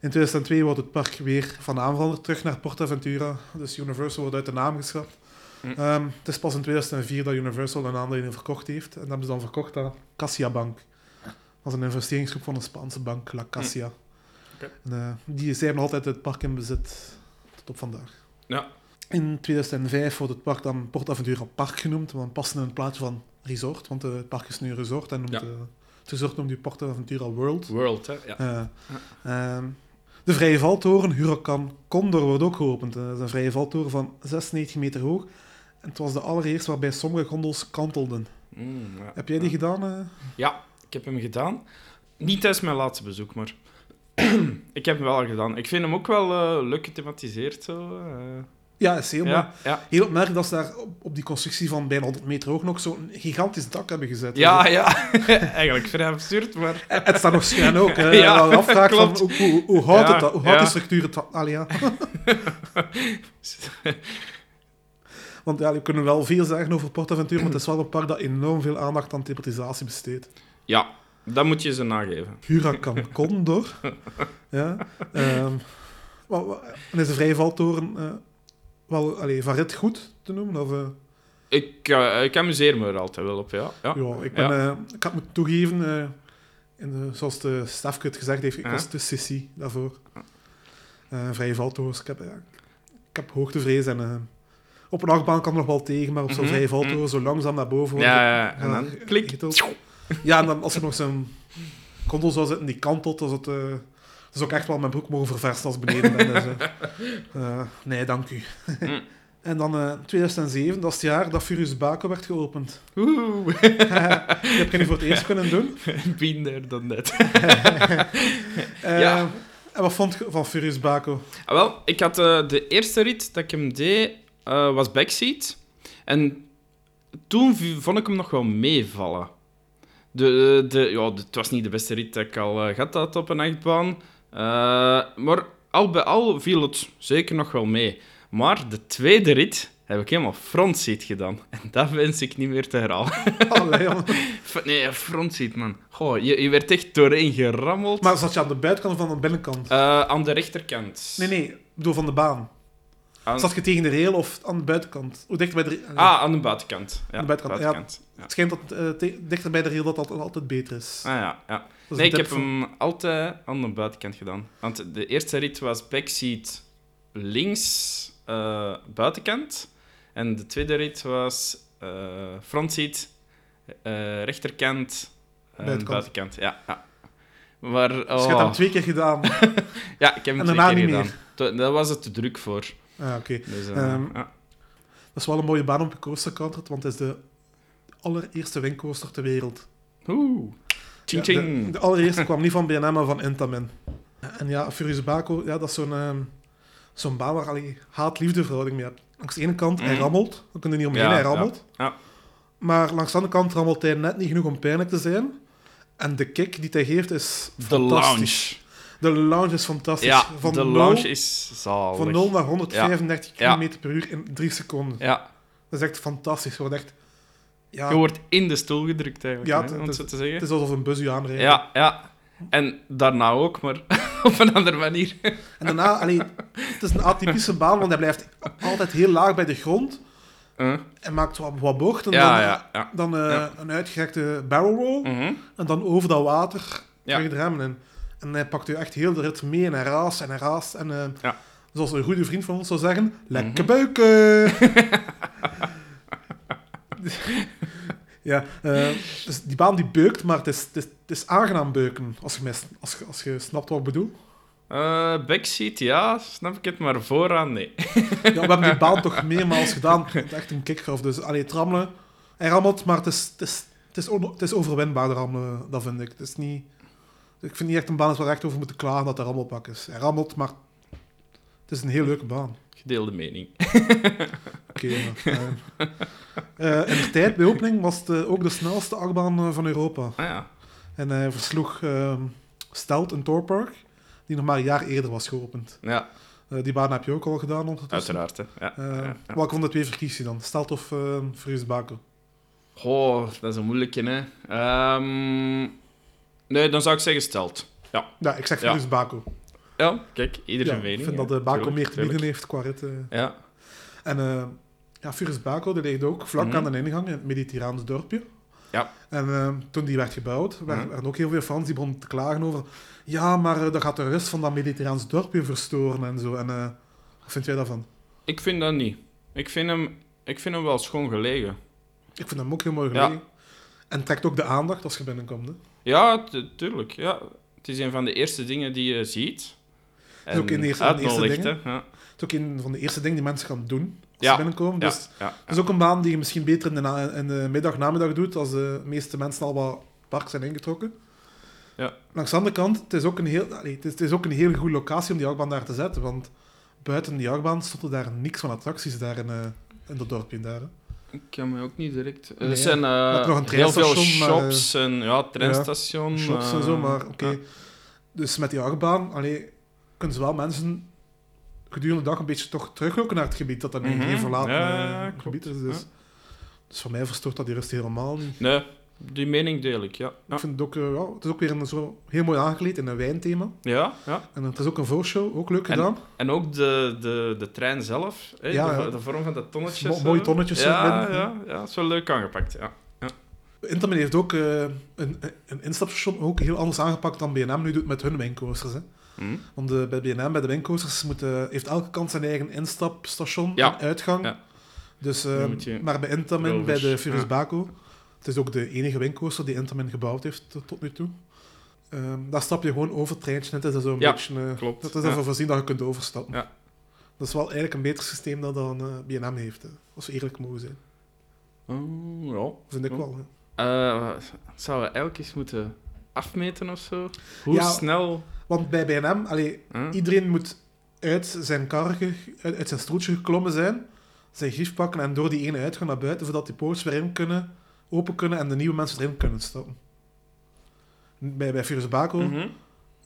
In 2002 wordt het park weer van naam veranderd, terug naar PortAventura. Dus Universal wordt uit de naam geschrapt. Hm. Ehm, het is pas in 2004 dat Universal een aandelen verkocht heeft. En dat hebben ze dan verkocht aan Cassia Bank. Dat was een investeringsgroep van een Spaanse bank, La Cassia. En, eh, die zij hebben altijd het park in bezit tot op vandaag. Ja. In 2005 wordt het park dan PortAventura Park genoemd, want past in het plaatje van resort, want eh, het park is nu een resort en noemt, Ja. eh, het resort noemt nu PortAventura World. World, hè. Ja. Eh, ehm, De vrije valtoren Huracan Condor wordt ook geopend. Dat is een vrije valtoren van 96 meter hoog. En het was de allereerste waarbij sommige gondels kantelden. Mm, ja. Heb jij die gedaan? Ja, ik heb hem gedaan. Niet tijdens mijn laatste bezoek, maar ik heb hem wel gedaan. Ik vind hem ook wel eh, leuk gethematiseerd. Zo. eh. Ja, is heel mooi. ja, ja. Heel opmerkelijk dat ze daar op, op die constructie van bijna 100 meter hoog nog zo'n gigantisch dak hebben gezet. ja, ja. Eigenlijk vrij absurd, maar... En het staat nog schuin ook. Hè. Ja, afvraag van hoe, hoe, hoe houdt het dat? Hoe houdt die structuur het? Allee, ja. Want ja, we kunnen wel veel zeggen over PortAventura, maar het is wel een park dat enorm veel aandacht aan thematisatie besteedt. Ja, dat moet je ze nageven. Huracan Condor. ja. Ehm, en is de vrije valtoren eh, wel allee, van rit goed te noemen? Of, eh? Ik, eh, ik amuseer me er altijd wel op, ja. ja. Ja, ik, ben, ik had moeten toegeven, in de, zoals de Stefke het gezegd heeft, ik was te sissy daarvoor. Vrije valtorens, ik heb, ik heb hoogtevrees en op een achtbaan kan nog wel tegen, maar op zo'n Mhm, vrije valtoren zo langzaam naar boven. Ja, ja, en dan klik. geteld. Ja, en dan als er nog zo'n kondel zou zitten die kantelt, dan is het... eh, dus ook echt wel mijn broek mogen verversen als beneden ben. Dus, nee, dank u. Mm. en dan eh 2007, dat is het jaar dat Furious Baco werd geopend. Oeh, Die heb je niet voor het eerst kunnen doen. there, done that. Eh, Ja. En wat vond je van Furious Baco? Ah, wel, ik had de eerste rit dat ik hem deed, was backseat. En toen vond ik hem nog wel meevallen. De, de, ja, de- het was niet de beste rit dat ik al eh, gehad had op een achtbaan. Eh, maar al bij al viel het zeker nog wel mee. Maar de tweede rit heb ik helemaal frontseat gedaan. En dat wens ik niet meer te herhalen. Allee, nee, frontseat, man. Goh, je, je werd echt doorheen gerammeld. maar zat je aan de buitenkant of aan de binnenkant? Eh, aan de rechterkant. Nee, nee, ik bedoel van de baan. Aan- Zat je tegen de rail of aan de buitenkant? Hoe dichter bij de? Ah, aan de buitenkant. Ja, de buitenkant, ja. buitenkant. Ja. Het schijnt dat eh, te- dichter bij de rail dat dat altijd beter is. Ah ja, ja. Dat Nee, ik heb van- hem altijd aan de buitenkant gedaan. Want de eerste rit was backseat links eh, buitenkant. En de tweede rit was eh frontseat rechterkant Buitenkant. buitenkant. Ja, ja. Maar, Dus je oh, hebt hem twee keer gedaan. ja, ik heb hem En twee keer gedaan. To- Daar was het te druk voor. Ah, oké. Dus, eh, Ehm, ja. Dat is wel een mooie baan op de coaster want het is de allereerste windcoaster ter wereld. Oeh. Ching Ja, ching. de, de allereerste kwam niet van BNM, maar van Intamin. En ja, Furious Baco, ja, dat is zo'n ehm, zo'n baan waar je haat-liefde verhouding mee hebt. Langs de ene kant, hij Mhm. rammelt. We kunnen niet omheen, Ja, hij rammelt. Ja. Maar langs de andere kant rammelt hij net niet genoeg om pijnlijk te zijn. En de kick die hij geeft is De fantastisch. De lounge is fantastisch. Ja, van de nul- lounge is zalig. Van 0 naar 135 Ja. km per uur in 3 seconden. Ja, Dat is echt fantastisch. Je wordt echt... Ja, je wordt in de stoel gedrukt eigenlijk, Ja, hè, het- om het zo te zeggen. het is alsof een bus je aanrijdt. Ja, ja. En daarna ook, maar op een andere manier. En daarna, allee, het is een atypische baan, want hij blijft altijd heel laag bij de grond. Huh? En maakt wat, wat bochten. Ja, dan ja, ja. dan eh, een uitgerekte barrel roll. Mhm. En dan over dat water terug de remmen in. En hij pakt u echt heel de rit mee en hij raast en hij raast. En eh, Ja. zoals een goede vriend van ons zou zeggen, lekker Mhm. buiken! ja, eh, dus die baan die beukt, maar het is, het is, het is aangenaam beuken, als je, mij, als, als je snapt wat ik bedoel. Eh, backseat, ja, snap ik het, maar vooraan, nee. Ja, we hebben die baan toch meermaals gedaan. Het is echt een kick gaf. Dus allee, het rammelen. Hij rammelt, maar het is, het is, het is, het is overwinbaar, rammelen, dat vind ik. Het is niet, ik vind niet echt een baan waar we echt over moeten klagen dat de rammelpak is. Hij rammelt, maar het is een heel leuke baan. Gedeelde mening. Oké, maar, eh, eh, in de tijd, bij opening, was het eh, ook de snelste achtbaan eh, van Europa. Ah ja. En hij versloeg uh, Stelt in Torpark, die nog maar een jaar eerder was geopend. Ja, die baan heb je ook al gedaan ondertussen. uiteraard. Hè. Ja, ja, ja. Welke van de twee verkies je dan? Stelt of uh, Fries? Goh, dat is een moeilijke, hè. Ehm, nee, dan zou ik zeggen stelt. Ja, Ja, ik zeg Baco. ja kijk, ieder Ja, zijn ik mening. vind dat de Baco meer te bieden heeft qua rit. eh. Ja, En eh ja, Furious Baco die ligt ook vlak Mhm. aan de ingang in het Mediterraans dorpje. Ja. En eh, toen die werd gebouwd, waren, Mhm. waren ook heel veel fans die begonnen te klagen over... Ja, maar eh, dat gaat de rest van dat Mediterraans dorpje verstoren en zo. En eh, wat vind jij daarvan? ik vind dat niet. Ik vind hem, ik vind hem wel schoon gelegen. Ik vind hem ook heel mooi Ja. En het trekt ook de aandacht als je binnenkomt. Hè. Ja, tu- tuurlijk. Ja. Het is een van de eerste dingen die je ziet. En ook een eerste- een eerste uitnodigt, ding, hè. Ja. Het is ook een van de eerste dingen die mensen gaan doen als Ja. ze binnenkomen. Dus ja, het is ook een baan die je misschien beter in de, in de middag, namiddag doet, als de meeste mensen al wat het park zijn ingetrokken. Ja. Langs de andere kant, het is, ook een heel, allee, het, is, het is ook een hele goede locatie om die achtbaan daar te zetten, want buiten die achtbaan stond er daar niks van attracties daar in, eh, in dat dorpje daar. hè. Ik kan me ook niet direct... Er zijn eh, nog een heel veel maar, shops en ja, treinstation. Shops en eh, zo, maar oké. ja. Dus met die achtbaan, allee, kunnen ze wel mensen gedurende de dag een beetje toch teruglokken naar het gebied, dat een Mhm. geen verlaten Ja, eh, gebied is. Dus, dus voor mij verstoort dat die rust helemaal niet. Nee, die mening deel ik, ja. Ja, Ik vind het ook, eh, ja, het is ook weer een zo heel mooi aangekleed in een wijnthema. ja. ja. En het is ook een voorshow, ook leuk En- gedaan. En ook de, de, de trein zelf, hè, Ja, de, ja. de vorm van de tonnetjes. Mo- mooie zo. tonnetjes zo Ja, ja, ja, dat is wel leuk aangepakt, ja. Intermin heeft ook eh, een, een instapstation ook heel anders aangepakt dan B&M nu doet met hun wijncoasters. Hè. Hm. Want de, bij B&M, bij de wijncoasters, moet, eh, heeft elke kant zijn eigen instapstation en uitgang. Ja. Dus, eh, maar bij Intamin, bij de Furious. Baco, het is ook de enige wijncoaster die Intamin gebouwd heeft tot, nu toe. Ehm, daar stap je gewoon over het treintje. Het is zo'n Ja, beetje... eh, klopt. Dat is Ja. ervoor voorzien dat je kunt overstappen. Ja. Dat is wel eigenlijk een beter systeem dan, dan eh, B&M heeft, hè, als we eerlijk mogen zijn. Oh, ja. Vind ik wel. Hè. Eh, zouden we elk eens moeten afmeten of zo? Hoe Ja. snel... Want bij allee, hè? iedereen moet uit zijn kar, uit, uit zijn stoeltje geklommen zijn, zijn grief pakken en door die ene uitgaan naar buiten, zodat die poorts weer in kunnen, open kunnen en de nieuwe mensen erin kunnen stappen. Bij, bij Furious Baco, Mhm.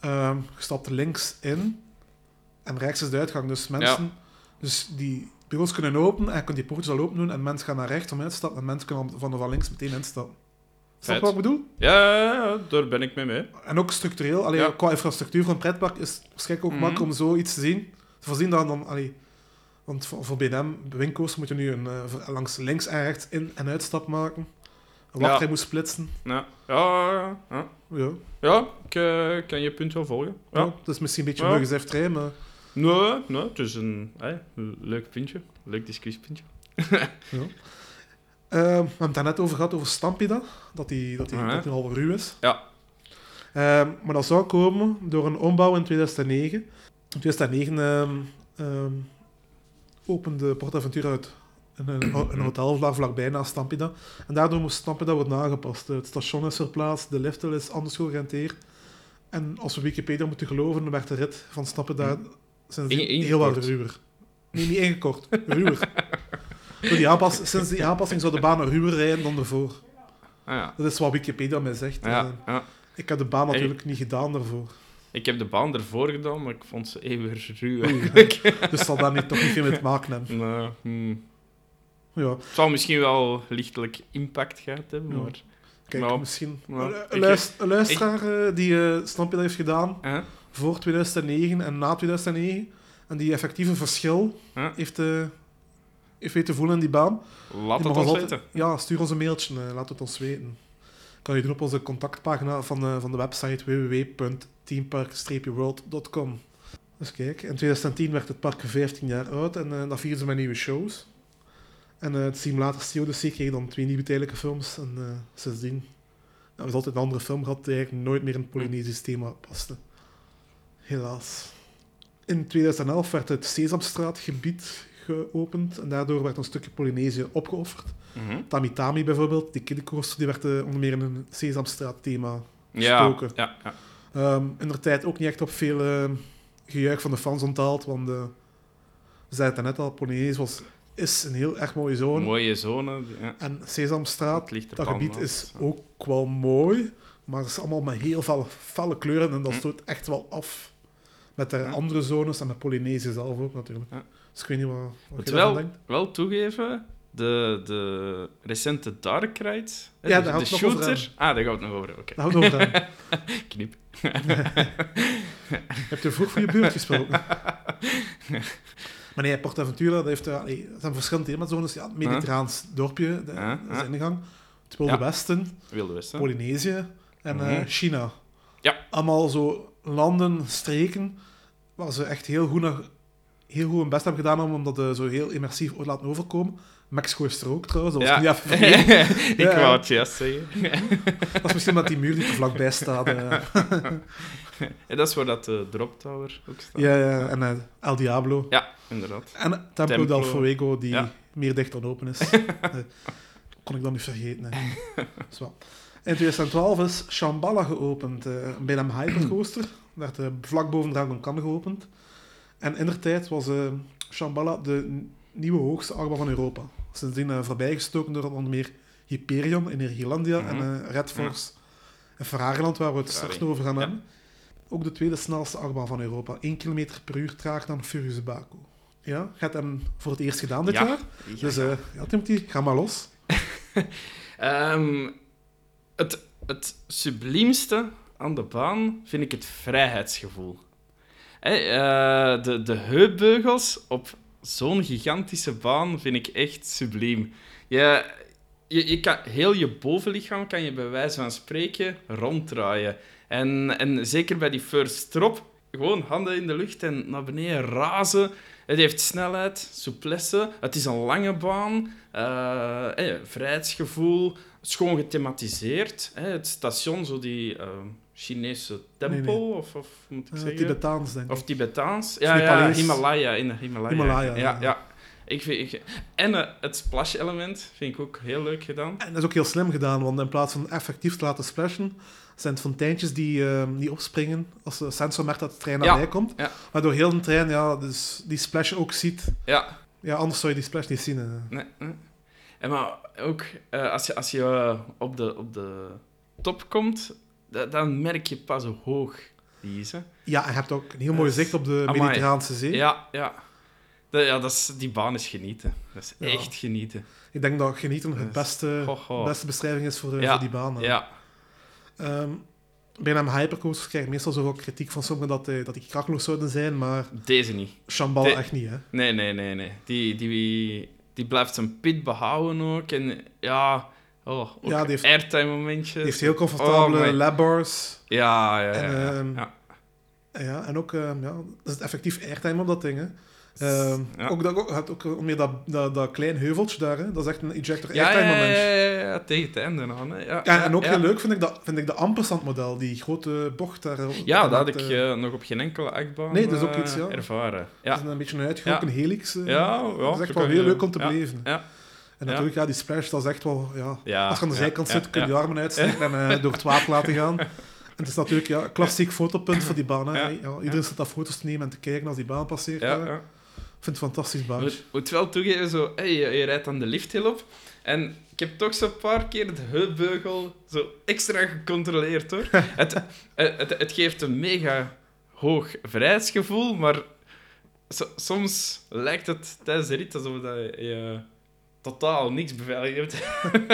ehm, stapt links in en rechts is de uitgang. Dus mensen, dus die bureaus kunnen open en je kunt die poortjes al open doen en mensen gaan naar rechts om uit te stappen en mensen kunnen van, van links meteen instappen. Snap je wat ik bedoel? Ja, ja, ja, daar ben ik mee mee. En ook structureel, allee, Ja. qua infrastructuur van een pretpark is het waarschijnlijk ook Mhm. makkelijk om zoiets te zien. Te voorzien dan, allee, want voor, voor BNM, Winko's, moet je nu een, eh, langs links en rechts in- en uitstap maken. Een Ja. moet splitsen. Ja, ja, ja. ja. Ja, Ja, ik eh, kan je punt wel volgen. ja. Ja. dat is misschien een beetje Ja. een gezegd maar Nee, nee, het is een leuk puntje. Leuk discussiepuntje. Eh, we hebben het daar net over gehad, over Stampida, dat die, dat die, dat die al ruw is. Ja. Eh, maar dat zou komen door een ombouw in 2009. In 2009 ehm, ehm, opende PortAventura uit een, een, hotel vlak, vlakbij naast Stampida. En daardoor moest Stampida worden aangepast. Het station is verplaatst, de liftel is anders georiënteerd. En als we Wikipedia moeten geloven, werd de rit van Stampida sinds Inge- heel wat ruwer. Nee, niet ingekort, ruwer. Door die sinds die aanpassing zou de baan ruwer rijden dan ervoor. Ah, ja. Dat is wat Wikipedia mij zegt. Ja, ja. Ik heb de baan natuurlijk niet gedaan daarvoor. Ik heb de baan ervoor gedaan, maar ik vond ze even ruw eigenlijk. Dus zal daar niet, toch niet veel mee te maken hebben. Nee, hmm. Ja, Het zal misschien wel lichtelijk impact gehad hebben, Ja. maar... kijk, Nou, misschien nou, een, luisteraar eh, die uh, Stampede heeft gedaan voor 2009 en na 2009 en die effectief een verschil heeft, eh, heeft weten voelen in die baan. Laat Die het ons altijd- weten. Ja, stuur ons een mailtje, laat het ons weten. Kan je doen op onze contactpagina van, eh, van de website www.teampark-world.com. Dus kijk, in 2010 werd het park 15 jaar oud en eh dat vierden ze met nieuwe shows. En eh, het Simulator CODC kreeg dan twee nieuwe tijdelijke films. En eh, sindsdien hebben we altijd een andere film gehad die eigenlijk nooit meer in het Polynesisch thema paste. Helaas. In 2011 werd het Sesamstraatgebied geopend en daardoor werd een stukje Polynesië opgeofferd. Mhm. Tamitami bijvoorbeeld, die kiddencoaster, die werd eh, onder meer in een Sesamstraat-thema. Ja, Stoken. ja, ja. Ehm in de tijd ook niet echt op veel eh, gejuich van de fans onthaald, want we zeiden het net al, Polynesië was, is een heel erg mooie zone. Mooie zone. Ja. En Sesamstraat, dat gebied is ja. ook wel mooi, maar het is allemaal met heel felle, felle kleuren en dat Hm. stoot echt wel af. Met de Ja. andere zones en met Polynesië zelf ook natuurlijk. Ja. Dus ik weet niet wat, wat Moet je daarvan wel, denkt. wel toegeven, de, de recente Dark Ride, hè, Ja, de, daar de houdt het nog over shooter... Ah, daar gaat het nog over, oké. Daar we over aan. Knip. Heb je vroeg voor je buurt gesproken? maar nee, PortAventura, dat heeft, uh, er zijn verschillende themazones. Ja, het Mediterraans dorpje, de, dat is de ingang. Het Wilde. Westen, Wilde Westen. Polynesië en eh, Mhm. China. Ja. Allemaal zo landen, streken, waar ze echt heel goed naar heel goed hun best hebben gedaan om, dat eh, zo heel immersief te laten overkomen. Mexico is er ook trouwens, dat was Ja. niet ik Ja. wou het juist zeggen. Dat is misschien omdat die muur niet te vlakbij staat. eh. En dat is waar dat de Drop Tower ook staat. ja, ja, en eh, El Diablo. Ja, inderdaad. En Templo, Templo. del Fuego, die Ja. meer dicht dan open is. Eh, kon ik dan niet vergeten. Zo. In 2012 is Shambhala geopend, eh, een bijna hypercoaster. werd eh, vlak boven Dragon Khan geopend. En in der tijd was eh Shambhala de nieuwe hoogste achtbaan van Europa. Sindsdien eh, voorbijgestoken door onder meer Hyperion in Ierlandia en eh, Red Force Ferrariland, waar we het Ferrari. straks over gaan Ja. hebben. Ook de tweede snelste achtbaan van Europa. 1 km per uur trager dan Furious Baku. Ja, je hebt hem voor het eerst gedaan dit Ja. jaar. Ja. Dus eh, ja, Timothy, ga maar los. Ehm, het, het subliemste aan de baan vind ik het vrijheidsgevoel. De, de heupbeugels op zo'n gigantische baan vind ik echt subliem. Je, je, je kan, heel je bovenlichaam kan je bij wijze van spreken ronddraaien. En, en zeker bij die first drop, gewoon handen in de lucht en naar beneden razen. Het heeft snelheid, souplesse. Het is een lange baan. eh, eh, vrijheidsgevoel. Schoon gethematiseerd. Het station, zo die eh, Chinese tempel, Nee, nee. Of, of moet ik Eh, zeggen? Tibetaans, denk ik. Of Tibetaans. Ja, ja. Himalaya. In de Himalaya. Himalaya, ja. ja. Ik vind, ik- en eh, het splash-element vind ik ook heel leuk gedaan. En dat is ook heel slim gedaan, want in plaats van effectief te laten splashen, zijn het fonteintjes die, eh, die opspringen als de sensor merkt dat de trein Ja, nabij komt. ja. Waardoor heel de trein ja, dus die splash ook ziet. Ja, Ja, anders zou je die splash niet zien. hè. nee, nee. En maar ook als je, als je op, de, op de top komt, da- dan merk je pas hoe hoog die is. Hè. Ja, en je hebt ook een heel mooi zicht op de Amai. Mediterraanse Zee. Ja, ja. Dat, ja dat is, die baan is genieten. Dat is Ja. echt genieten. Ik denk dat genieten het beste, Ho, ho. beste beschrijving is voor, Ja, voor die baan. hè. Ja, Ehm, bij een hypercoasters krijg je meestal zoveel kritiek van sommigen dat, die- dat die krachtig zouden zijn, maar deze niet. Shambhala De- echt niet. Hè. Nee, nee, nee, nee. Die, die, die blijft zijn pit behouden ook. En ja, oh, Ja, die heeft- airtime momentjes. Die heeft heel comfortabele Oh, labbars. Ja, ja, ja. En, ja, ehm, ja. Ja, en ook, ehm, ja, zit effectief airtime op dat ding. Hè. Ehm, Ja. Ook, dat, ook, hebt ook eh, meer dat, dat, dat klein heuveltje daar, hè. dat is echt een ejector Ja, airtime ja, ja, moment. ja, ja, ja, tegen het einde aan. Hè. Ja, en ook heel leuk vind ik, dat, vind ik de ampersand model, die grote bocht daar. eh, Ja, dat had ik eh, eh, nog op geen enkele achtbaan Nee, dat is ook eh, iets, ja. ervaren. Dat Ja, is een beetje een uitgeroken helix. eh. Ja, ja, dat is echt wel heel leuk om te beleven. ja, En natuurlijk, ja, die splash, dat is echt wel... Ja, ja. als je aan de ja, zijkant ja, zit, kun je ja. je armen uitstrekken en eh, door het water laten gaan. En het is natuurlijk ja, een klassiek fotopunt voor die baan. Hè. Ja. Ja, iedereen zit daar foto's te nemen en te kijken als die baan passeert. Ja, hè. Ik vind het een fantastisch Ik baan. moet, moet wel toegeven, zo, hey, je, je rijdt dan de lifthill op. En ik heb toch zo'n paar keer de heupbeugel zo extra gecontroleerd, hoor. het, het, het, het geeft een mega hoog vrijheidsgevoel, maar so- soms lijkt het tijdens de rit alsof dat je totaal niks beveiligd hebt.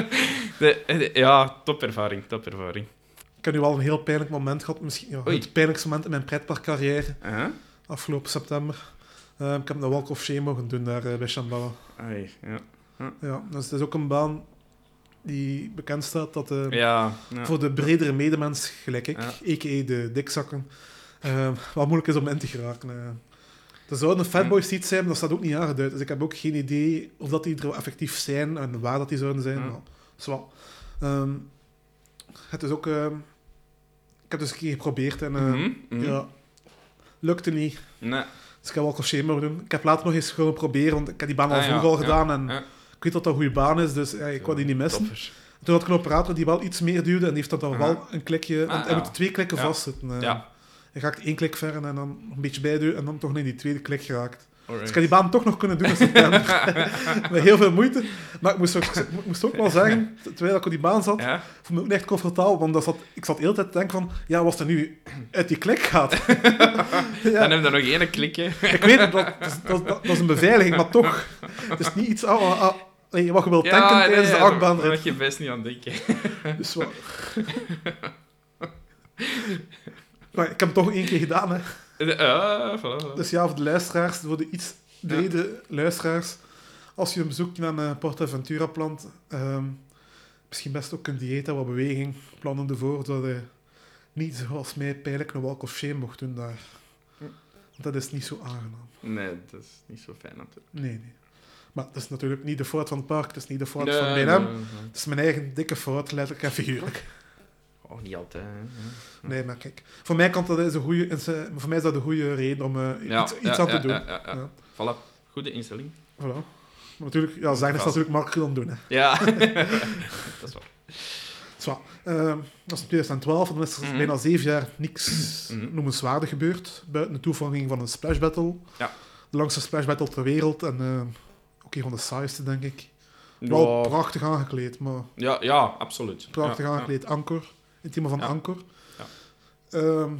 de, de- ja, topervaring, topervaring. Ik heb nu wel een heel pijnlijk moment gehad. Misschien ja, het pijnlijkste moment in mijn pretparkcarrière, Uh afgelopen september. Eh, ik heb een walk of shame mogen doen daar eh, bij Shambhala. Ai, ja. Ja, dus het is ook een baan die bekend staat dat eh, Ja, ja. voor de bredere medemens, gelijk ik, Ja. a.k.a. de dikzakken, eh, wat moeilijk is om in te geraken. eh. Er zou een fatboy seat zijn, maar dat staat ook niet aangeduid. Dus ik heb ook geen idee of dat die er effectief zijn en waar dat die zouden zijn. Zwart. Ehm, het is ook... ehm, ik heb dus een keer geprobeerd en Mhm, mhm. ja, lukte niet. Nee. Dus ik heb of shame mogen doen. Ik heb later nog eens willen proberen, want ik heb die baan al Ah, ja, vroeger al ja, gedaan en ja. ik weet dat dat een goede baan is, dus ik wou die niet missen. Toppers. Toen had ik een operator die wel iets meer duwde en die heeft dat dan Ah. wel een klikje... Ah, want hij moet twee klikken vastzitten. Ja. Hij raakt één klik ver en dan een beetje bijduwen en dan toch in die tweede klik geraakt. Dus ik heb die baan toch nog kunnen doen in september. Met heel veel moeite. Maar ik moest ook, ik moest ook wel zeggen, terwijl ik op die baan zat, Ja? voelde me ook echt comfortabel. Want dat zat, ik zat de hele tijd te denken van, ja, was er nu uit die klik gaat. Dan ja, heb je nog één klikje. ik weet het, dat, dat, is- dat, dat is een beveiliging, maar toch. Het is niet iets ah, nee, wat je wilt denken nee, tijdens de daar- Daar mag je best niet aan denken. Dus wat... maar ik heb het toch één keer gedaan, hè. Ah, voilà, voilà. Dus ja, voor de luisteraars, voor de iets brede luisteraars, als je een bezoek naar een Portaventura plant, ehm, misschien best ook een dieet en wat beweging plannen ervoor, zodat je niet zoals mij pijnlijk een walk of shame mocht doen daar. Dat is niet zo aangenaam. Nee, dat is niet zo fijn natuurlijk. Nee, nee. Maar het is natuurlijk niet de fout van het park, het is niet de fout Nee, van nee, nee. Het is mijn eigen dikke fout, letterlijk en figuurlijk. Niet altijd. hè. Nee, maar kijk. Voor mij, kan dat is een goede, eh, voor mij is dat een goede reden om eh, Ja, iets, aan te doen. Ja. Voilà, goede instelling. Voilà. Maar natuurlijk, ja, zeggen is natuurlijk makkelijker dan doen. Hè. Ja, dat is waar. Zwaar. Ehm, dat is in 2012, en dan is er Mhm. bijna zeven jaar niks Mhm. noemenswaardig gebeurd. Buiten de toevoeging van een splash battle. Ja. De langste splash battle ter wereld. En ook een van de saaiste, denk ik. Wel Ja, prachtig aangekleed, maar ja, ja, absoluut. prachtig ja. aangekleed. Anker. Het team van. Anker. Ja. Ehm,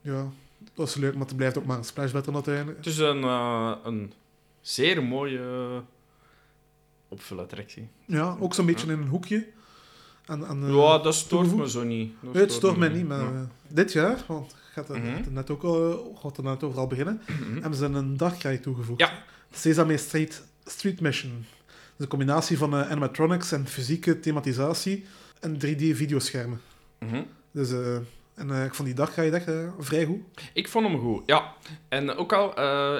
ja, dat is leuk, maar het blijft ook maar een splash battle uiteindelijk. Het is een, eh, een zeer mooie opvulattractie. Ja, ook zo'n beetje in een hoekje. En, en, eh, ja, dat stoort me zo niet. Dat nee, het stoort mij niet, maar Ja. eh, dit jaar, want gaat er, Mhm. er net ook al, gaat er net overal beginnen, Mhm. hebben ze een darkride toegevoegd. Ja. Sesame Street, Street Mission. Een combinatie van eh, animatronics en fysieke thematisatie en 3D-videoschermen. Mhm. Dus, eh, en eh, ik vond die darkride echt eh, vrij goed. Ik vond hem goed, ja. En ook al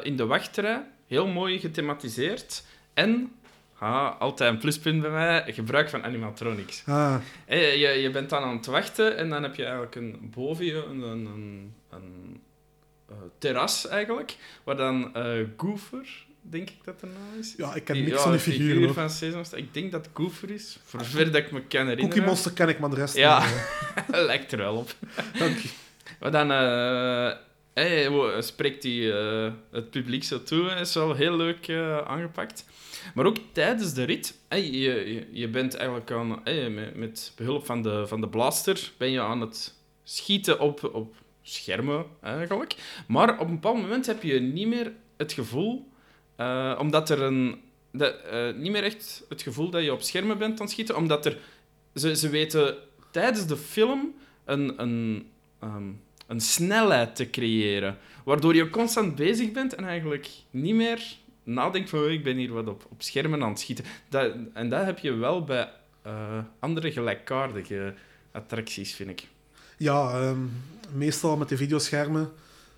in de wachtrij, heel mooi gethematiseerd. En, ah, altijd een pluspunt bij mij, gebruik van animatronics. Ah, je, je bent dan aan het wachten en dan heb je eigenlijk een, boven je een, een, een, een, terras eigenlijk, waar dan eh Goofer, denk ik dat de naam is. ja, ik ken niks ja, van die de figuren. figuur van. Ik denk dat Goofer is, voor zover dat ik me kan herinneren. Cookie Monster ken ik, maar de rest Ja. niet. eh. Lijkt er wel op. Dank je. Maar dan eh, hey, spreekt hij eh, het publiek zo toe. hè. is wel heel leuk eh, aangepakt. Maar ook tijdens de rit, hey, je, je, je bent eigenlijk aan, hey, met, met behulp van de, van de blaster, ben je aan het schieten op, op schermen eigenlijk. Maar op een bepaald moment heb je niet meer het gevoel, eh, omdat er een. Dat, eh, niet meer echt het gevoel dat je op schermen bent aan het schieten, omdat er. Ze, ze weten tijdens de film een, een, ehm, een snelheid te creëren. Waardoor je constant bezig bent en eigenlijk niet meer nadenkt van "Oh, ik ben hier wat op, op schermen aan het schieten. Dat, en dat heb je wel bij eh, andere gelijkaardige attracties, vind ik. Ja, ehm, meestal met de videoschermen.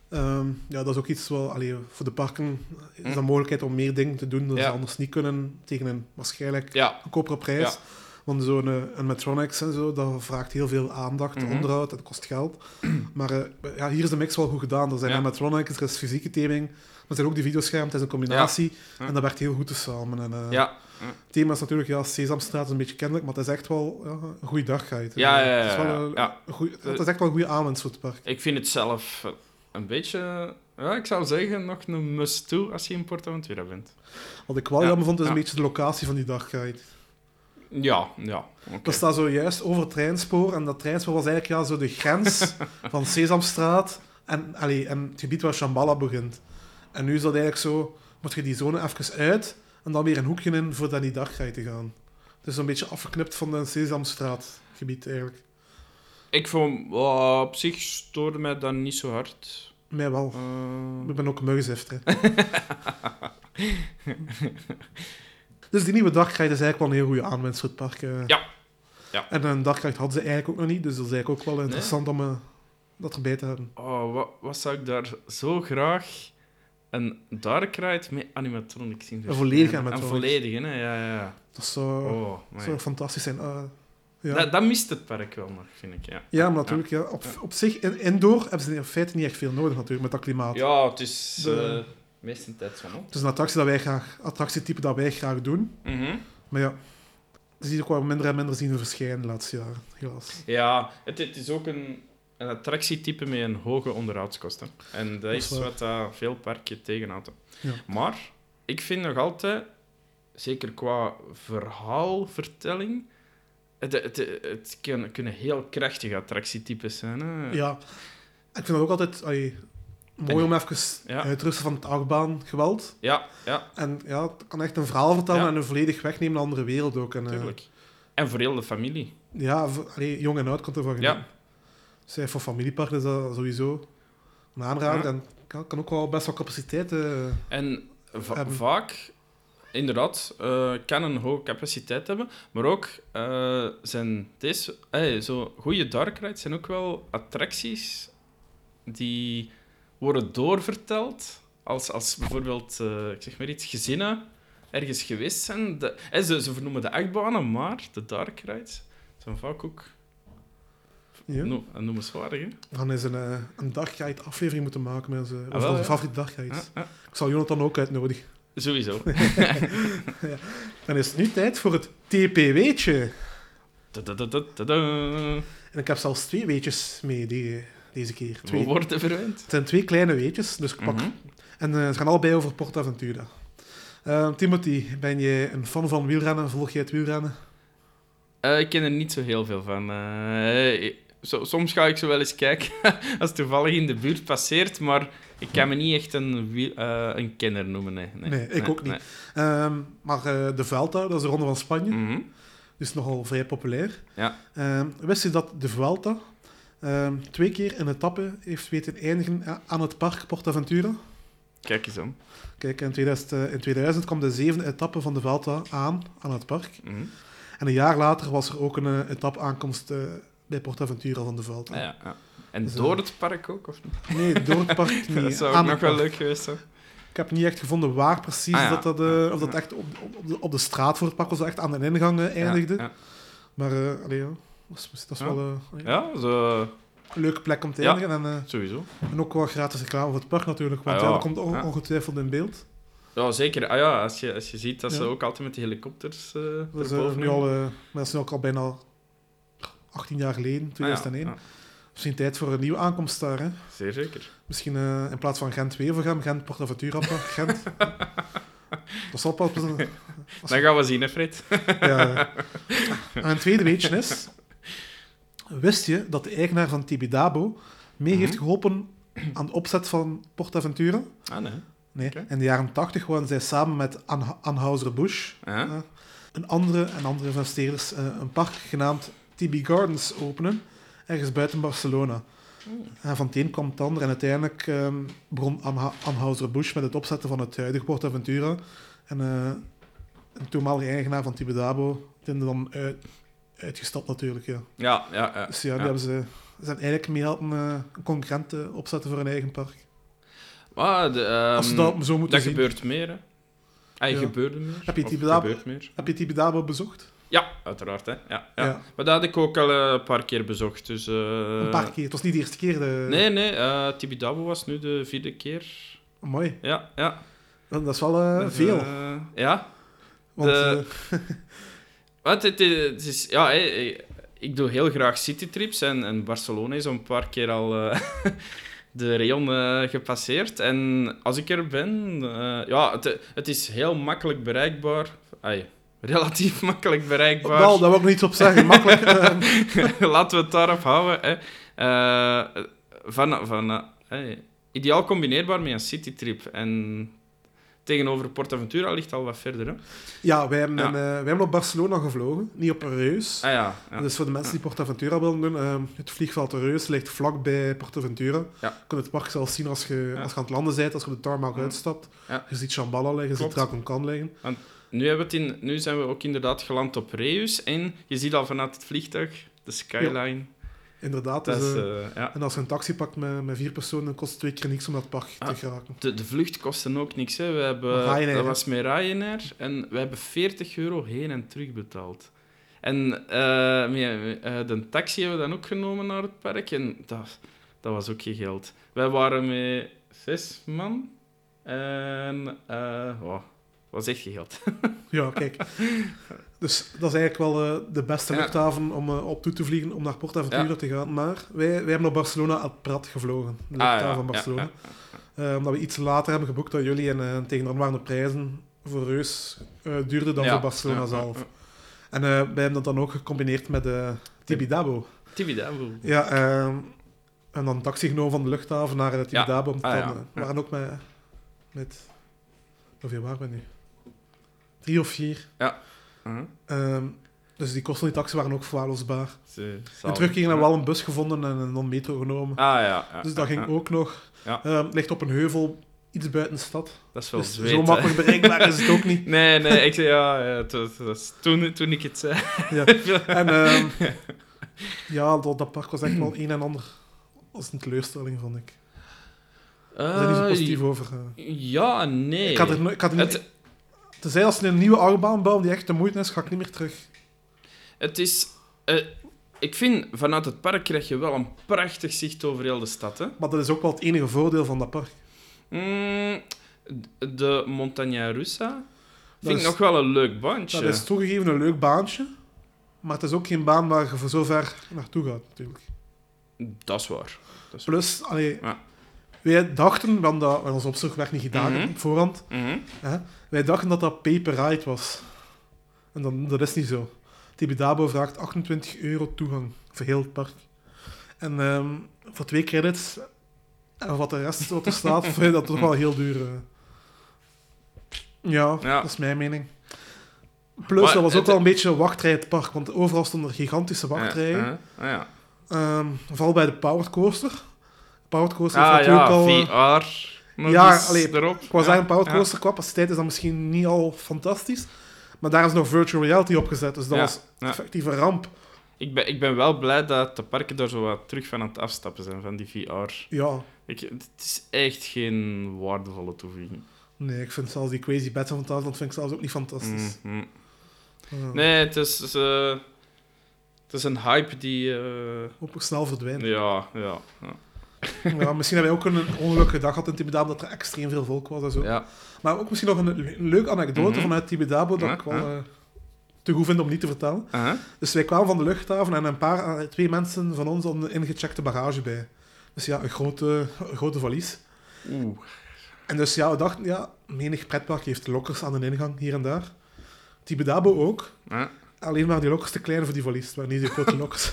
Ehm, ja, dat is ook iets wel, allee, voor de parken is Hm. dat een mogelijkheid om meer dingen te doen dat Ja. ze anders niet kunnen tegen een waarschijnlijk Ja, goedkopere prijs. Ja. Want zo'n eh, een Metronics en zo, dat vraagt heel veel aandacht, Mhm. onderhoud, dat kost geld. maar eh, ja, hier is de mix wel goed gedaan. Er zijn Ja. animatronics, er is fysieke theming, maar er zijn ook die videoschermen, het is een combinatie. En dat werkt heel goed samen. En, eh, ja, Het thema is natuurlijk, ja, Sesamstraat is een beetje kennelijk, maar het is echt wel ja, een goede dagguide. Ja, ja, ja, Het is, wel ja, goeie- het is echt wel een goede aanwinst voor het park. ik vind het zelf een beetje... Ja, ik zou zeggen, nog een must-do als je in PortAventura bent. Wat ik wel Ja, jammer vond, is een beetje de locatie van die dagguide. Ja, ja. oké. Dat staat zo juist over het treinspoor. En dat treinspoor was eigenlijk ja, zo de grens van Sesamstraat en, allee, en het gebied waar Shambhala begint. En nu is dat eigenlijk zo, moet je die zone even uit en dan weer een hoekje in voor naar die dagguide te gaan. Het is een beetje afgeknipt van het Sesamstraatgebied eigenlijk. Ik vond... oh, op zich stoorde mij dat niet zo hard. Mij wel. Eh, Ik ben ook muggenzifter. dus die nieuwe dagguide is eigenlijk wel een heel goede aanwinst voor het park. eh. Ja. Ja. En een dagguide hadden ze eigenlijk ook nog niet, dus dat is eigenlijk ook wel interessant om eh, dat erbij te hebben. Oh, wat, wat zou ik daar zo graag een Dark Ride met animatronics in Een volledige Een animatronics. volledige, hè? Ja, ja, ja. Dat zou, Oh, zou fantastisch zijn. Ja. Dat, dat mist het park wel nog, vind ik, ja. ja, maar natuurlijk, ja. Op, op zich, in, indoor hebben ze in feite niet echt veel nodig natuurlijk, met dat klimaat. Ja, het is De- eh meestentijds van op. Het is een attractie dat wij graag, attractietype dat wij graag doen. Mhm. Maar ja, ze zien ook wel minder en minder zien verschijnen de laatste jaren, helaas. Ja, het, het is ook een, een attractietype met een hoge onderhoudskosten. En dat is is waar. wat veel parken tegenhouden. Ja. Maar ik vind nog altijd, zeker qua verhaalvertelling, het, het, het kunnen, kunnen heel krachtige attractietypes zijn. Hè? Ja, ik vind het ook altijd allee, mooi om even Ja. uit te rusten van het achtbaan geweld. ja, ja, En ja, het kan echt een verhaal vertellen Ja. en een volledig wegnemen naar een andere wereld ook. En, eh, tuurlijk. En voor heel de familie. ja, voor- allee, jong en oud kan ervan genieten. Ja. Zij voor familiepark is dat sowieso een aanrader. Ja. En kan, kan ook wel best wel capaciteit. eh, En va- Hebben. vaak, inderdaad, eh, kan een hoge capaciteit hebben, maar ook eh, zijn deze, eh, zo goede dark rides zijn ook wel attracties die worden doorverteld. Als, als bijvoorbeeld, ik zeg maar iets, gezinnen ergens geweest zijn. De, hè, ze, ze vernoemen de achtbanen, maar de dark rides zijn vaak ook Ja. no, noemenswaardig. Hè? We gaan eens een, een aflevering moeten maken met onze, Ah, wel, onze ja. favoriete dagguides. Ja, ja. Ik zal Jonathan ook uitnodigen. Sowieso. Dan is het nu tijd voor het. Da-da-da-da-da. En ik heb zelfs twee weetjes mee die, deze keer. We Twee. worden verwend. Het zijn twee kleine weetjes, dus ik pak... Mhm. En eh, ze gaan allebei over PortAventura. Eh, Timothy, ben jij een fan van wielrennen? Volg jij het wielrennen? Eh, ik ken er niet zo heel veel van. Zo- soms ga ik zo wel eens kijken als het toevallig in de buurt passeert, maar ik kan me niet echt een, eh, een kenner noemen. Nee, nee, Nee, ik ook niet. Ehm, maar eh, de Vuelta, dat is de Ronde van Spanje. Mhm. dus nogal vrij populair. Ja. Ehm, wist je dat de Vuelta ehm, twee keer een etappe heeft weten eindigen a- aan het park PortAventura? Kijk eens aan. Kijk, in 2000, eh, in 2000 kwam de zevende etappe van de Vuelta aan, aan het park. Mhm. En een jaar later was er ook een eh, etappe-aankomst eh, bij PortAventura van de. Ah, ja, ja. En Dus, door eh, het park ook, of niet? Nee, door het park niet. dat zou aan ook nog wel park. leuk geweest zijn. Ik heb niet echt gevonden waar precies Ah, ja. dat, dat, eh, of dat echt op, op, de, op de straat voor het park was, echt aan de ingang eh, eindigde. Ja, Maar allee, ja, dat is, dat is wel ja. zo, een leuke plek om te eindigen. En, sowieso. en ook wel gratis reclame voor het park natuurlijk, want Ah, dat komt on- ongetwijfeld in beeld. Ja, zeker. Ah, ja, als, je, als je ziet dat ze ook altijd met die helikopters eh, erboven nu al, maar dat nu ook al bijna 18 jaar geleden, Ah, 2001. ja, ja. Misschien tijd voor een nieuwe aankomst daar. Hè? Zeer zeker. Misschien eh, in plaats van Gent-Wevergem, Gent-Portaventura Gent. dat zal pas... Als, Dan gaan we zien, hè, Fred. ja. En een tweede weetje is... Wist je dat de eigenaar van Tibidabo mee heeft Mhm. geholpen aan de opzet van Portaventura? Ah, nee. Nee. In de jaren 80 waren zij samen met Anheuser-Busch, een andere en andere investeerders, eh, een park genaamd Tibi Gardens openen, ergens buiten Barcelona. En van het een kwam het ander en uiteindelijk ehm, begon Anheuser-Busch met het opzetten van het huidige Portaventura. En eh, een toenmalige eigenaar van Tibidabo die dan uit, uitgestapt natuurlijk. Ja. Ja, ja, ja. Dus ja, die Ja. hebben ze, ze zijn eigenlijk mee helpen eh, een concurrent eh, opzetten voor hun eigen park. De, ehm, Als ze dat zo moeten dat zien. gebeurt meer, hè. Ja. gebeurde meer. Heb je meer. Heb je Tibidabo bezocht? Ja, uiteraard, hè. Ja, ja. Ja. Maar dat had ik ook al eh, een paar keer bezocht, dus... eh, Een paar keer. Het was niet de eerste keer. De... Nee, nee, eh Tibidabo was nu de vierde keer. Mooi. Ja, ja. Dat is wel Dus, veel. ja. Want, de- Wat, het, is- het is... Ja, ik doe heel graag citytrips en, en Barcelona is al een paar keer al de rayon gepasseerd. En als ik er ben, ja, het, het is heel makkelijk bereikbaar. Ai, relatief makkelijk bereikbaar. wel, daar wil ik nog iets op zeggen. Makkelijk. eh, Laten we het daarop houden. Hè. Eh, van, van, eh, hey, ideaal combineerbaar met een citytrip. En tegenover PortAventura ligt al wat verder. Hè. ja, wij hebben, Ja. een, wij hebben op Barcelona gevlogen. Niet op Reus. Ah ja, ja. Dus voor de mensen die Portaventura willen doen, het vliegveld Reus ligt vlakbij Portaventura. Ja. Je kunt het park zelfs zien als je, als je aan het landen bent, als je op de tarmac uitstapt. Ja. Je ziet Shambhala liggen, je ziet Klopt. Dragon liggen. Nu, hebben we het in, nu zijn we ook inderdaad geland op Reus. En je ziet al vanuit het vliegtuig de skyline. Inderdaad. Dus, is, eh, eh, ja. en als je een taxi pakt met, met vier personen, kost het twee keer niks om dat park Ah. te geraken. de, de vlucht kostte ook niks. Hè. We hebben, Ryanair, dat was met Ryanair. En we hebben 40 euro heen en terug betaald. En eh, de taxi hebben we dan ook genomen naar het park. En dat, dat was ook geen geld. Wij waren met zes man. En wow, was echt geen geld. Ja, kijk. Dus dat is eigenlijk wel eh, de beste Ja. luchthaven om eh, op toe te vliegen, om naar Portaventura Ja. te gaan. Maar wij, wij hebben naar Barcelona El Prat gevlogen. De Ah, luchthaven ja, van Barcelona. ja, ja. Eh, omdat we iets later hebben geboekt dan jullie en tegen de prijzen voor Reus eh, duurder dan Ja, voor Barcelona ja, zelf. En eh, wij hebben dat dan ook gecombineerd met de Tibidabo. Tibidabo. Ja, eh, en dan een taxi genomen van de luchthaven naar uh, Tibidabo. om te Ah, dan, ja. we Ja. waren ook met... met hoeveel waren we nu? Drie of vier. Uh-huh. Ehm, dus die kosten die taxi waren ook verwaarloosbaar. Ze- In zalig. terugkering hebben we wel een bus gevonden en een non-metro genomen. Ah ja. ja dus dat ging ja. ook nog. Ja. Ehm, het ligt op een heuvel, iets buiten de stad. Dat is wel Dus zweet, zo makkelijk bereikbaar is het ook niet. Nee, nee, ik zei ja, ja toen, toen ik het zei. Ja. En ehm, ja, dat, dat park was echt wel een en ander als een teleurstelling, vond ik. Daar zijn niet zo Eh, positief over. eh. Ja, nee. Ik had er, ik had er niet... het, Tenzij als ze een nieuwe achtbaan bouwen die echt de moeite is, ga ik niet meer terug. het is... eh, ik vind, vanuit het park krijg je wel een prachtig zicht over heel de stad. Hè? Maar dat is ook wel het enige voordeel van dat park. Mm, de Montagna Russa vind ik nog wel een leuk bandje. Dat is toegegeven een leuk baantje. Maar het is ook geen baan waar je voor zo ver naartoe gaat, natuurlijk. Dat is waar. Dat is. Plus, allee, Ja. wij dachten, want dat, want ons opzoek werd niet gedaan Mhm. op voorhand, Mhm. hè, wij dachten dat dat paper ride was. En dan, dat is niet zo. Tibidabo vraagt 28 euro toegang voor heel het park. En ehm, voor twee credits, en wat de rest wat er staat, vind je dat toch wel heel duur. eh. Ja, Ja. dat is mijn mening. Plus, Maar dat was ook het- wel een beetje een wachtrij het park, want overal stonden er gigantische wachtrijen. Ja, ah, ja. Ehm, vooral bij de Powered Coaster. Powered Coaster is Ah natuurlijk ja, al... eh, VR. Ja, eens allee, erop. Ik Ja, Powered ja. Coaster capaciteit is dan misschien niet al fantastisch. Maar daar is nog virtual reality opgezet, dus dat was effectief een ramp. Ik ben, ik ben wel blij dat de parken daar zo wat terug van aan het afstappen zijn, van die VR. Ja, Ik, het is echt geen waardevolle toevoeging. nee, ik vind zelfs die Crazy Bats van Thailand vind ik zelfs ook niet fantastisch. Mhm. Ja, Nee, het is, eh, het is een hype die... eh, Hopelijk snel verdwijnt. ja, ja, ja. Ja, misschien hebben wij ook een ongelukkige dag gehad in Tibidabo dat er extreem veel volk was en zo. ja. Maar ook misschien nog een, een leuke anekdote Mhm. vanuit Tibidabo dat ik wel eh, te goed vind om niet te vertellen. Dus wij kwamen van de luchthaven en een paar, eh, twee mensen van ons hadden een ingecheckte bagage bij. Dus ja, een grote, een grote valies. Oeh. En dus ja, we dachten, ja, menig pretpark heeft lokkers aan de ingang, hier en daar. Tibidabo ook. Ja. Alleen maar die lokkers te klein voor die valies, maar niet die grote lokkers.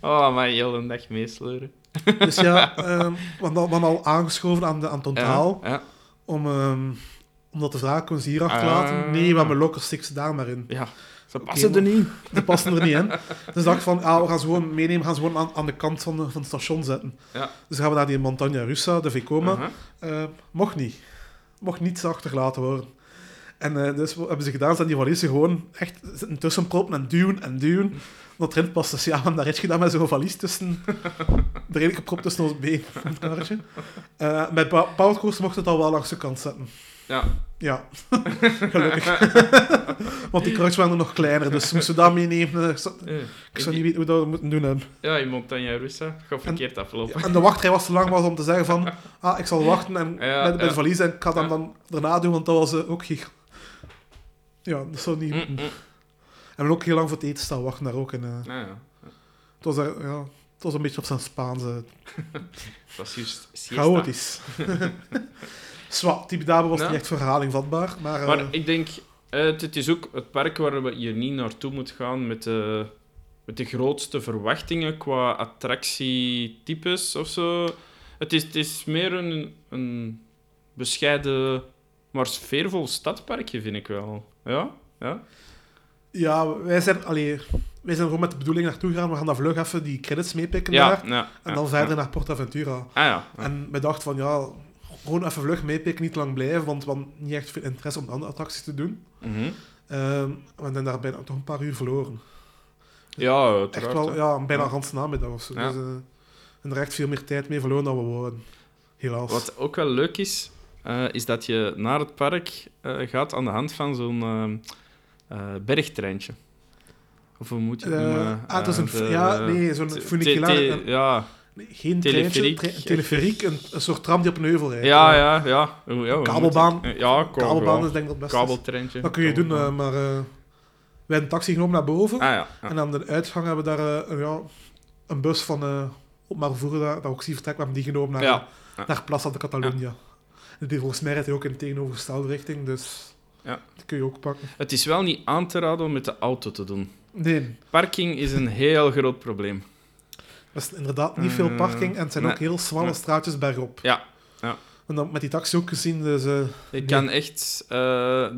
Oh, maar heel een dag meesleuren. Dus ja, ehm, we hadden al- aangeschoven aan, de, aan het onthaal Ja, ja. om, ehm, om dat te vragen, kunnen ze hier Ah. achterlaten? Nee, we hebben lokkers, stik ze daar maar in. ja. Ze passen er niet. Die passen er niet in. Dus dacht van, ah, we gaan ze gewoon meenemen, gaan ze gewoon aan, aan de kant van, de, van het station zetten. Ja. Dus gaan we naar die Montagna Russa, de Vekoma. Aha. Eh, mocht niet. Mocht niets achtergelaten worden. En eh, dus wat hebben ze gedaan, zijn die gewoon echt tussen proppen en duwen en duwen. Omdat erin past. Dus ja, hebben daar iets gedaan met zo'n valies tussen... erin gepropt tussen ons been Pa- Powered Coaster mocht het al wel langs de kant zetten. Ja. Ja, gelukkig. Want die karretjes waren nog kleiner, dus moesten we dat meenemen. eh, Ik zou, Eh, ik zou niet weten hoe dat we moeten doen. hè. Ja, in Montagna Russa. Gaat verkeerd aflopen. En de wachtrij was te lang was om te zeggen van, ah, ik zal wachten en Ja, met, met ja. de valies en ik ga dan, dan daarna doen, want dat was ook gig. Ja, dat zou niet Mm, mm. Hebben ook heel lang voor het eten staan wachten daar ook. En, eh, Ja, ja. het, was daar, ja, het was een beetje op zijn Spaans. eh, Dat was juist siesta. chaotisch. Zwa, Tibidabo was Ja. niet echt voor herhaling vatbaar, maar... eh, Maar ik denk, eh, het, het is ook het park waar we hier niet naartoe moeten gaan met de, met de grootste verwachtingen qua attractietypes of zo. Het is, het is meer een, een bescheiden, maar sfeervol stadparkje, vind ik wel. Ja? Ja? Ja, wij zijn, allee, wij zijn gewoon met de bedoeling naartoe gegaan. We gaan dat vlug even die credits meepikken Ja, daar. ja, En ja, dan verder naar Portaventura. Ah. En wij dachten van, ja, gewoon even vlug meepikken, niet lang blijven, want we hadden niet echt veel interesse om de andere attracties te doen. Mhm. Ehm we zijn daar bijna toch een paar uur verloren. Ja, Echt uiteraard. wel, ja, bijna een ganse namiddag of zo. Dus, eh, en er echt veel meer tijd mee verloren dan we wouden. Helaas. Wat ook wel leuk is, eh, is dat je naar het park eh, gaat aan de hand van zo'n eh, bergtreintje. Of hoe moet je het Eh, noemen? ah, het is een, de- ja, nee, zo'n funiculaire... Ja, nee, geen teleferiek. treintje, teleferiek, een, een soort tram die op een heuvel rijdt. ja, ja, ja. Ja Kabelbaan. Ja, Kabelbaan ja. is denk ik het beste. Kabeltreintje. Dat kun je doen, kabelbaan. eh, maar eh, wij hebben een taxi genomen naar boven. Ah ja. ja. En aan de uitgang hebben we daar een, ja, een bus van uh, op maar voeren dat, dat ook zie. We hebben die genomen naar, naar Plaza de Catalunya. En die volgens mij rijdt hij ook in de tegenovergestelde richting, dus Ja. die kun je ook pakken. Het is wel niet aan te raden om met de auto te doen. Nee, Parking is een heel groot probleem. dat is inderdaad niet veel Eh, parking en het zijn nee. ook heel smalle Nee. straatjes bergop. Ja, ja. En dan met die taxi ook gezien, dus Je Nee. kan echt... eh,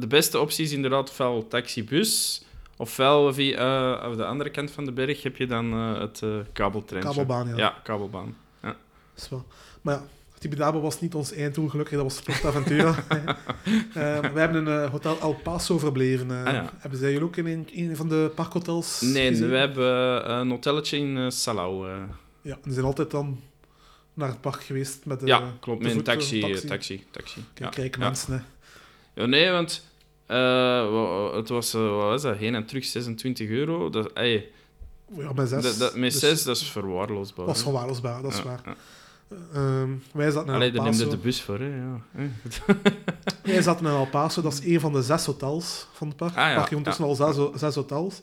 de beste optie is inderdaad ofwel taxibus, ofwel via op de andere kant van de berg heb je dan het kabeltreintje. kabelbaan, ja. Ja, kabelbaan. Dat is wel. Maar ja, Tibidabo was niet ons einddoel, gelukkig. Dat was Portaventura. Eh wij hebben een eh, hotel El Paso verbleven. eh. Ah, ja. Hebben zij jullie ook in een, een van de parkhotels Nee, gezien? we hebben een hotelletje in Salau. Ja, die zijn altijd dan naar het park geweest met de ja, klopt. Met een taxi. taxi. taxi. taxi. Kijk, ja. mensen, hè. Ja, nee, want wa- het was, wat was dat, heen en terug 26 euro. Dat, ey, Ja, met zes. dat, dat, met Dus zes, dat is verwaarloosbaar. Dat is verwaarloosbaar, dat is waar. Ehm, wij zaten in Allee, daar neemde de bus voor, hè. Ja. Wij zaten in El Paso, dat is een van de zes hotels van het park. Ah, ja, Het park heeft ondertussen al zes, zes hotels.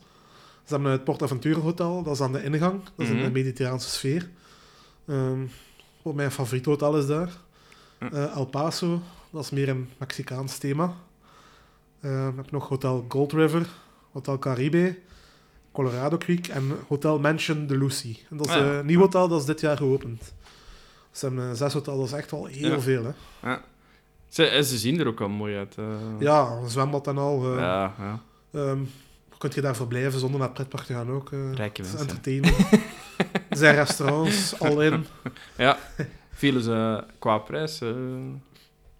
Ze hebben het PortAventura Hotel, dat is aan de ingang. Dat is in Mhm. de mediterraanse sfeer. Ehm, wat mijn favoriet hotel is daar. Eh, El Paso, dat is meer een Mexicaans thema. Ehm, ik heb nog Hotel Gold River, Hotel Caribe, Colorado Creek en Hotel Mansion de Lucy. En dat is Ah, ja. een nieuw hotel, dat is dit jaar geopend. Ze hebben eh, zes hotels, dat is echt wel heel Ja. veel. Hè? Ja. Ze, en ze zien er ook al mooi uit. eh. Ja, een zwembad en al. eh, ja, ja. Ehm, kun je daar verblijven zonder naar het pretpark te gaan ook. eh Rijke mensen. entertainment. Er zijn restaurants, al in. Ja, vielen ze qua prijs. eh,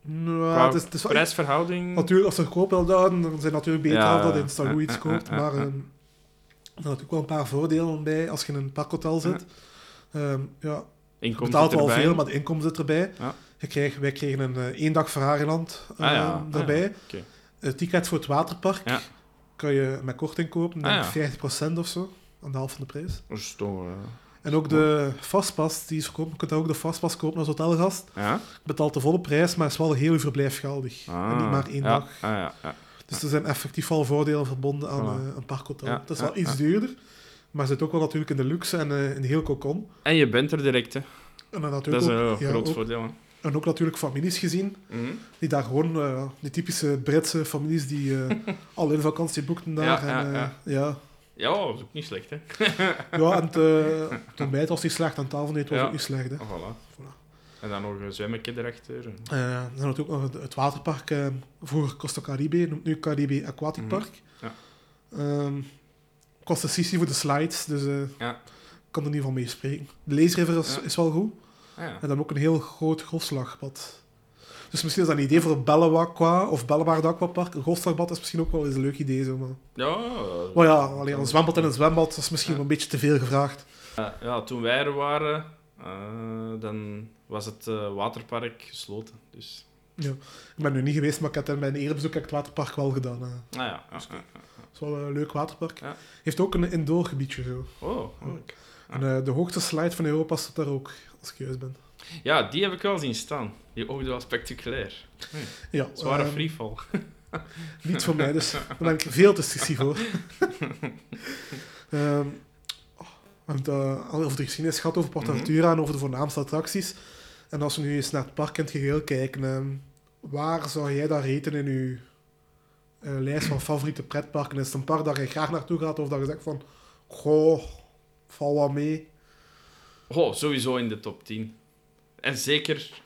Nou, qua het is, het is prijsverhouding. natuurlijk, als ze goedkoop willen houden, dan zijn natuurlijk beter Ja, dat je in iets koopt. maar ehm, er zijn natuurlijk wel een paar voordelen bij als je in een parkhotel zit. Ehm, ja, je Inkomsten betaalt wel erbij. veel, maar de inkomsten erbij. Ja. Je wij kregen een eh, één dag Ferrariland Ah, ja. ehm, Ah, ja. erbij. Het ticket voor het waterpark kan je met korting kopen, Ah, denk ja. 50% of zo, aan de helft van de prijs. Dat is toch... eh, En ook de fastpass die is verkopen. Je kunt ook de fastpass kopen als hotelgast. ja? Betaalt de volle prijs, maar is wel heel uw verblijf geldig. Ah, en niet maar één ja. dag. Ah, ja, ja. Dus er zijn effectief wel voordelen verbonden aan Voilà. eh, een parkhotel. Het is wel iets duurder, maar zit ook wel natuurlijk in de luxe en eh, in heel cocon. En je bent er direct, hè. En dan Dat is een ja, groot ook- voordeel. hè. en ook natuurlijk families gezien, Mhm. die daar gewoon, eh, die typische Britse families die eh, al in vakantie boekten daar. Ja, en, ja, ja. ja. Ja, dat is ook niet slecht, hè. ja, en het, eh, het was niet slecht, aan tafel niet, was ook niet slecht. Hè. Ah, voilà. Voilà. En dan nog een zwemmetje erachter. Eh, dan ook nog het- waterpark, vroeger Costa Caribe, noemt nu Caribe Aquatic Mhm. Park. Ja. Kost een sessie voor de slides, dus eh, Ja. ik kan er niet van meespreken. De Lazy River is, Ja. is wel goed. Ah, ja. En dan ook een heel groot golfslagbad. Dus misschien is dat een idee voor Bellewaqua of Bellewaarde Aquapark. Een golfslagbad is misschien ook wel eens een leuk idee. Zo, maar... Ja, maar ja, alleen een zwembad in een zwembad is misschien Ja. een beetje te veel gevraagd. Ja, toen wij er waren, eh, dan was het eh, waterpark gesloten. Dus, Ik ben nu niet geweest, maar ik heb in mijn eerbezoek het waterpark wel gedaan. nou ja. ja, ja. Is wel een leuk waterpark. Ja. Heeft ook een indoor gebiedje. Zo. Oh, leuk. En eh, de hoogste slide van Europa staat daar ook, als ik juist ben. Ja, die heb ik wel zien staan. Die oogde wel spectaculair. Ja, Zware ehm, freefall. Niet voor mij, dus daar ben ik veel te sissy voor. Oh, we hebben het eh, al over de geschiedenis gehad, over Mhm. PortAventura en over de voornaamste attracties. En als we nu eens naar het park in het geheel kijken, ehm, waar zou jij dat reten in je eh, lijst van favoriete pretparken? Is het een park dat je graag naartoe gaat of dat je zegt van, goh, val wat mee? Oh, sowieso in de top 10. En zeker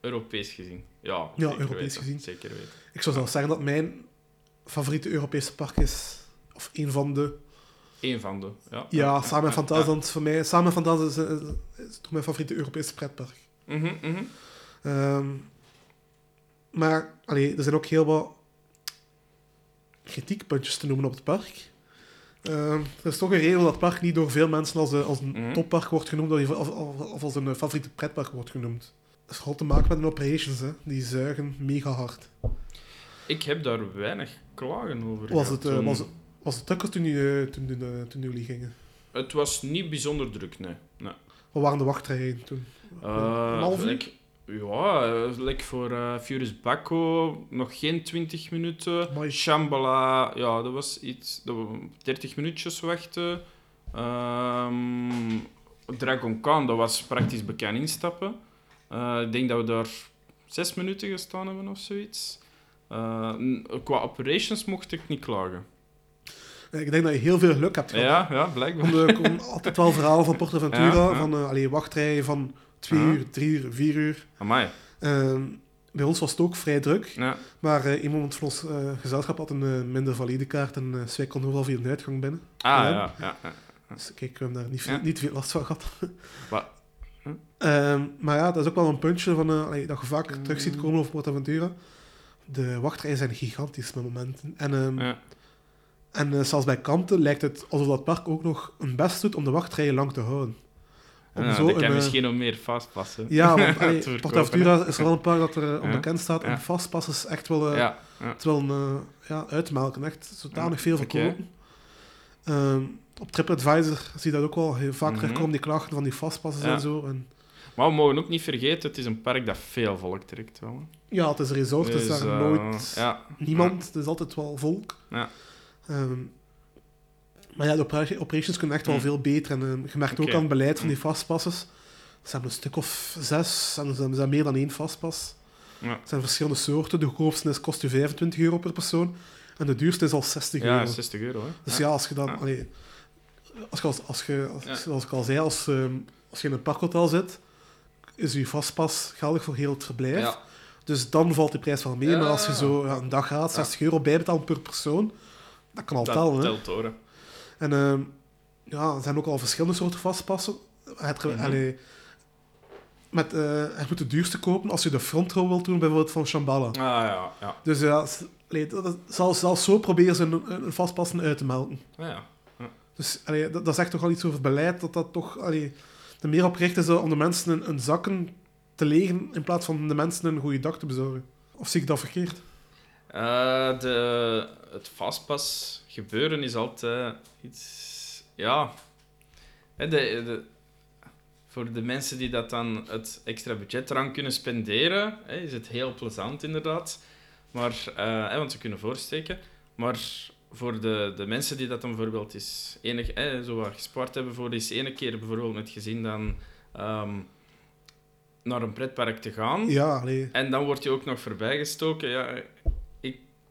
Europees gezien. Ja, Ja, zeker Europees weten. gezien. Zeker weten. Ik zou zelfs zeggen dat mijn favoriete Europese park is, of een van de Eén van de. Ja, Ja, samen met voor mij. Samen met is, is, toch mijn favoriete Europese pretpark. Mhm, mhm. Ehm, maar allee, er zijn ook heel wat kritiekpuntjes te noemen op het park. Ehm, er is toch een reden dat het park niet door veel mensen als, een- als een Mhm. toppark wordt genoemd of, of, of- of als een eh, favoriete pretpark wordt genoemd. Dat is vooral te maken met de operations, hè. die zuigen mega hard. Ik heb daar weinig klagen over. Was gehad het, eh, toen. was, was het drukker toen, jullie, eh, toen, toen, toen jullie gingen? Het was niet bijzonder druk, nee. nee. Wat waren de wachtrijen toen? Eh, een half uur? Ja, eh, like voor eh Furious Baco nog geen 20 minuten. Amai. Shambhala, ja, dat was iets. Dat we 30 minuutjes wachten. Ehm, Dragon Khan, dat was praktisch bekend instappen. Eh, ik denk dat we daar 6 minuten gestaan hebben of zoiets. Qua operations mocht ik niet klagen. Ik denk dat je heel veel geluk hebt gehad. Ja, ja, blijkbaar. Er altijd wel verhalen van PortAventura, Ja, ja. van uh, allee, wachtrijen van twee uur, drie uur, vier uur. Amai. Ehm, bij ons was het ook vrij druk, Ja. maar eh iemand van ons eh, gezelschap had een eh, minder valide kaart en dus wij konden wel via een uitgang binnen. Ah, Ja. ja. ja, ja. Dus kijk, we hebben daar niet veel, Ja. niet veel last van gehad. Wat? Hm? Ehm, maar ja, dat is ook wel een puntje van, allee, dat je vaak Mm. terug ziet komen over PortAventura. De wachtrijen zijn gigantisch met momenten. En, ehm, ja. en zelfs bij kanten lijkt het alsof dat park ook nog een best doet om de wachtrijen lang te houden. Om Ja, zo kan een, eh, misschien nog meer vastpassen. Ja, want allee, PortAventura is er wel een paar dat er eh, Ja. onbekend staat. En Ja. fastpass is echt wel, Ja, ja. het wel een, ja, uitmelken. Echt zodanig veel verkopen. Ehm, op TripAdvisor zie je dat ook wel heel vaak Mhm. terugkomen, die klachten van die fastpassen Ja. en zo. En, Maar we mogen ook niet vergeten, het is een park dat veel volk trekt. Wel. hè. ja, het is een resort, dus, Dus, daar nooit ja. niemand. Het is altijd wel volk. Ja. Ehm, maar ja, de opera- operations kunnen echt wel Mm. veel beter. En ehm, je merkt ook aan het beleid van Mm. die fastpassen. Ze hebben een stuk of zes, en ze hebben- meer dan één fastpass. Ja. Er zijn verschillende soorten. De goedkoopste is, kost je 25 euro per persoon. En de duurste is al 60 Ja, euro. 60 euro. Hè. Dus Ja. ja, als je dan... Ja. allee, als je, als, als je, als, Ja. zoals ik al zei, als, ehm, als je in een parkhotel zit, is je vastpas geldig voor heel het verblijf. Ja. Dus dan valt die prijs wel mee. Ja. Maar als je zo ja, een dag gaat, 60 euro bijbetalen per persoon, dat kan al Dat tellen. hè. telt hè. En ehm, ja, er zijn ook al verschillende soorten vastpassen. Het, Mhm. allee, met, eh, je moet de duurste kopen als je de front row wilt doen, bijvoorbeeld van Shambhala. Ah ja, ja. Dus ja, allee, dat, zelfs, zelfs zo proberen ze een, een vastpassen uit te melken. Ah, ja. Dus allee, dat, dat zegt toch wel iets over het beleid, dat dat toch allee, er meer op gericht is om de mensen een, een zakken te legen in plaats van de mensen een goede dak te bezorgen. Of zie ik dat verkeerd? Eh, de, het fastpass gebeuren is altijd iets... Ja... Hè, de, de, voor de mensen die dat dan het extra budget eraan kunnen spenderen, hè, is het heel plezant inderdaad. Maar, eh, hè, want ze kunnen voorsteken. Maar voor de, de mensen die dat dan bijvoorbeeld is enig, hè, zo wat gespaard hebben voor eens ene keer bijvoorbeeld met gezin dan ehm, naar een pretpark te gaan. Ja, allee. En dan word je ook nog voorbijgestoken. Ja,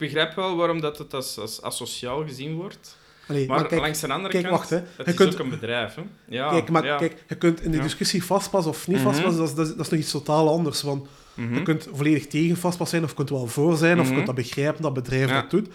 begrijp wel waarom dat het als, als asociaal gezien wordt. allee Maar, maar kijk, langs de andere kijk, kant, wacht, hè. het Je is kunt- ook een bedrijf. Hè? Ja, kijk, maar ja. kijk, je kunt in de discussie vastpas of niet Mhm. vastpas, dat, is, dat, is, dat is nog iets totaal anders. Want Mhm. je kunt volledig tegen vastpas zijn, of je kunt wel voor zijn, of je Mhm. kunt dat begrijpen dat het bedrijf Ja. dat doet.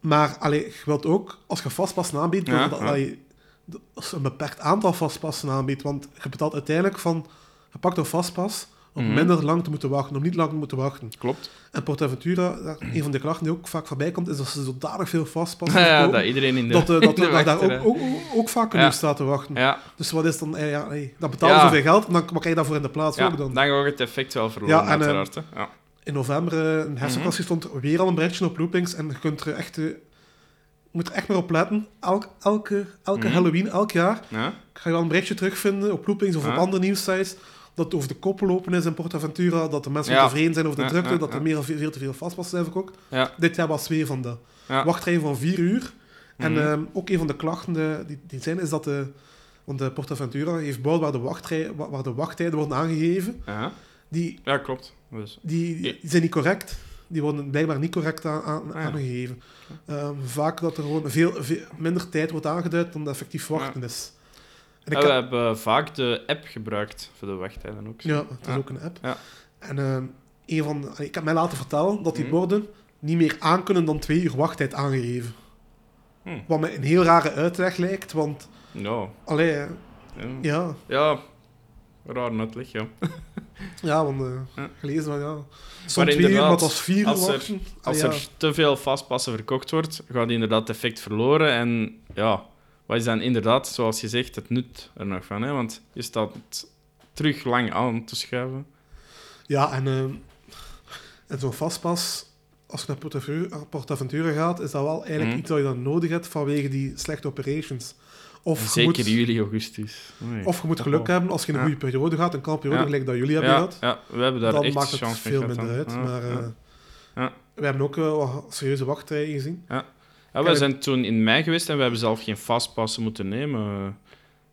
Maar allee, je wilt ook, als je vastpassen aanbiedt, Ja, dat, allee, dat een beperkt aantal vastpassen aanbiedt. Want je betaalt uiteindelijk van, je pakt een vastpas om Mhm. minder lang te moeten wachten, om niet lang te moeten wachten. Klopt. En PortAventura, een van de klachten die ook vaak voorbij komt, is dat ze zodanig veel vastpassen Ja, dat iedereen in de, dat, eh, dat, de dat daar ook, ook, ook, ook vaak Ja. staat te wachten. Ja, Dus wat is dan, eh, ja, nee, dan betaal je Ja. zoveel geld, en dan krijg je daarvoor in de plaats ook dan. dan gaat het effect wel verloren, Ja, en, eh, uiteraard. Ja. In november, eh, in hersenklasse, stond er weer al een berichtje op Loopings, en je kunt er echt, je moet er echt maar op letten. Elk, elke elke Mhm. Halloween, elk jaar, Ja? ga je wel een berichtje terugvinden op Loopings of op andere nieuwsites, dat het over de koppel lopen is in PortAventura, dat de mensen Ja. ontevreden zijn over de drukte, dat er meer dan veel, te veel vastpassen zijn verkocht. Ja. Dit jaar was weer van de wachtrij van vier uur. En Mhm. ehm, ook een van de klachten eh, die, die zijn, is dat de, want de PortAventura heeft bouwd waar de, wachtrij, wa- waar de wachttijden worden aangegeven. Ja. Die, ja, klopt. Dus, die, die zijn niet correct. Die worden blijkbaar niet correct aan, aan- Ah, ja. aangegeven. Ehm, vaak dat er gewoon veel, veel minder tijd wordt aangeduid dan dat effectief wachten is. En ik we heb- hebben vaak de app gebruikt voor de wachttijden ook. zo. ja, het is ook een app. Ja. En ehm, een van, ik heb mij laten vertellen dat die Mhm. borden niet meer aankunnen dan twee uur wachttijd aangegeven. Hm. Wat me een heel rare uitleg lijkt, want... Ja. Allee, Ja. ja, ja. Raar uitleg, ja. Ja, want eh Ja. gelezen van ja. Soms Maar twee uur, maar was vier als er-. Als Ah, ja. er te veel vastpassen verkocht wordt, gaat inderdaad het effect verloren. En ja, wat is dan inderdaad, zoals je zegt, het nut er nog van? Hè? Want je staat terug lang aan te schuiven. Ja, en, eh, en zo'n vastpas, als je naar Portaventura, Portaventura gaat, is dat wel eigenlijk Mhm. iets dat je dan nodig hebt vanwege die slechte operations. Of Zeker moet, juli, augustus. Of je moet geluk hebben als je in een Ja. goede periode gaat, een kampioen Ja. gelijk dat jullie hebben ja, gehad. ja, we hebben daar Dan echt maakt het veel minder uit. Ja, maar eh, ja. Ja. we hebben ook wat serieuze wachtrijen gezien. Ja, Kijk, wij zijn toen in mei geweest en we hebben zelf geen vastpassen moeten nemen.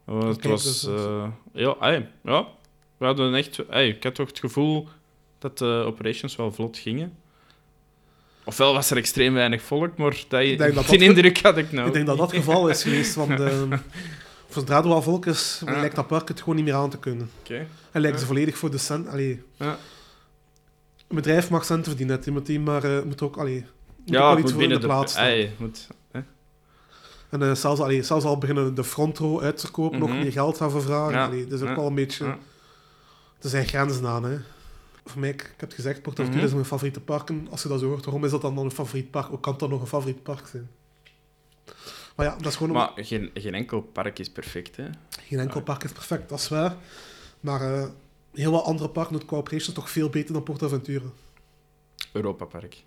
Eh, het was... eh, ja, ja, we hadden echt... ik had toch het gevoel dat de operations wel vlot gingen. Ofwel was er extreem weinig volk, maar dat, dat die dat- indruk had ik nou. Ik denk dat dat het geval is geweest, want eh, zodra er wel volk is, Ja. lijkt dat park het gewoon niet meer aan te kunnen. Oké. En lijkt Ja. ze volledig voor de cent. Allee, Ja. Een bedrijf mag centen verdienen, maar eh moet ook, allee, moet ook Ja, iets moet voor in de binnen de... plaats moet, hè. En eh, zelfs, allee, zelfs al beginnen de front row uit te verkopen, nog Mhm. meer geld gaan voor vragen. Ja. Allee, dat is ook Ja. wel een beetje... Ja. Er zijn grenzen aan, hè. Voor mij, ik, heb het gezegd, Portaventura Mhm. is mijn favoriete parken. Als je dat zo hoort, waarom is dat dan, dan een favoriet park? Hoe kan dat nog een favoriet park zijn? Maar ja, dat is gewoon... Maar geen, geen enkel park is perfect, hè? Geen enkel park is perfect, dat is waar. Maar eh, heel wat andere parken doen qua operations toch veel beter dan PortAventura. Europa Park.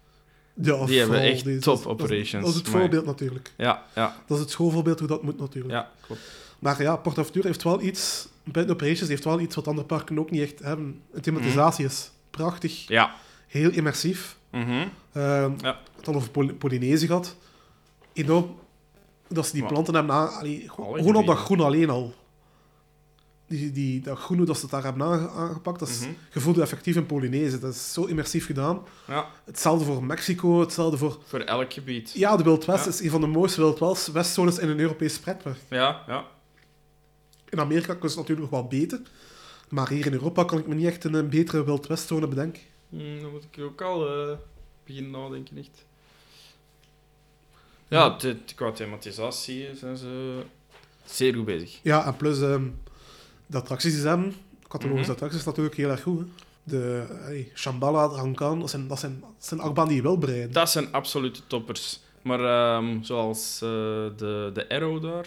Ja, Die hebben echt top dat is- operations, Dat is het maar- voorbeeld natuurlijk. Ja, ja, Dat is het schoolvoorbeeld hoe dat moet natuurlijk. ja, klopt. Maar ja, PortAventura heeft wel iets... Buiten operations heeft wel iets wat andere parken ook niet echt hebben. De thematisatie is prachtig, Ja. heel immersief. Mhm. Ehm Ja. Het al over Poly- Polynesië gehad. Enorm dat ze die planten hebben aan... allee, gewoon gewoon op dat groen alleen al. Die, die, dat groen hoe dat ze het daar hebben aange- aangepakt, dat is gevoelde effectief in Polynesië. Dat is zo immersief gedaan. Ja, Hetzelfde voor Mexico, hetzelfde voor... voor elk gebied. Ja, de Wild West Ja. is een van de mooiste Wild West- Westzones in een Europees pretpark. Ja, ja. In Amerika is het natuurlijk nog wel beter. Maar hier in Europa kan ik me niet echt een, betere Wild West-zone bedenken. Hm, dan moet ik ook al eh, beginnen nadenken, echt. Ja, de, qua thematisatie zijn ze zeer goed bezig. Ja, en plus ehm, de attracties die ze hebben, catalogische Mhm. attracties, is natuurlijk heel erg goed. Hè. De hey, Shambhala, Rankan, dat zijn, dat, zijn, dat zijn achtbanen die je wil breiden. Dat zijn absolute toppers. Maar ehm, zoals eh, de, de Arrow daar.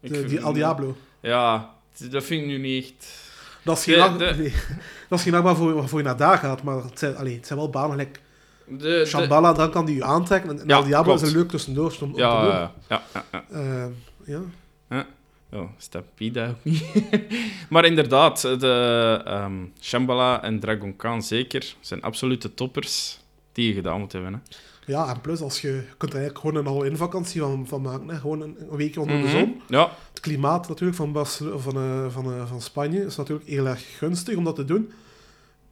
ik De, die El Diablo. Ja, dat vind ik nu niet echt. Dat is geen, De- acht- de- nee, dat is geen achtbaan voor, waarvoor je naar daar gaat, maar het zijn, allee, het zijn wel banen gelijk De, Shambhala, Rankan die je aantrekken. En, Ja, El Diablo klopt. is een leuk tussendoor om, om te ja, doen. ja, ja, ja, ja. Ehm, ja. Oh, Stampede ook niet. maar inderdaad, de ehm, Shambhala en Dragon Khan zeker zijn absolute toppers die je gedaan moet hebben. Hè. ja, en plus, als je, je kunt er eigenlijk gewoon een al-in vakantie van, van maken. Hè. Gewoon een, een weekje onder de Mhm. zon. Ja, Het klimaat natuurlijk van, van, eh, van, eh, van Spanje is natuurlijk heel erg gunstig om dat te doen.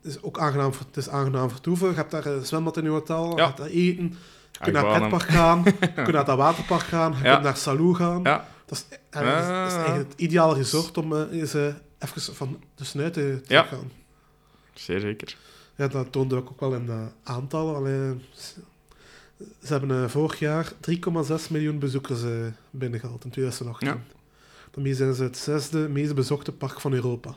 Het is ook aangenaam, het is aangenaam vertoeven. Je hebt daar een zwembad in je hotel, je Ja. daar eten, je kunt naar het pretpark gaan, je kunt naar dat waterpark gaan, je Ja. kunt naar Salou gaan. Ja. Dat, is, dat, Ah. eigenlijk het ideale resort om eh, eens eh, even van tussenuit te, te Ja. gaan. Zeer zeker. Ja, dat toonde ook wel in de aantallen. Allee, ze, ze hebben eh, vorig jaar 3,6 miljoen bezoekers eh, binnengehaald in 2018. Ja. Daarmee zijn ze het zesde meest bezochte park van Europa.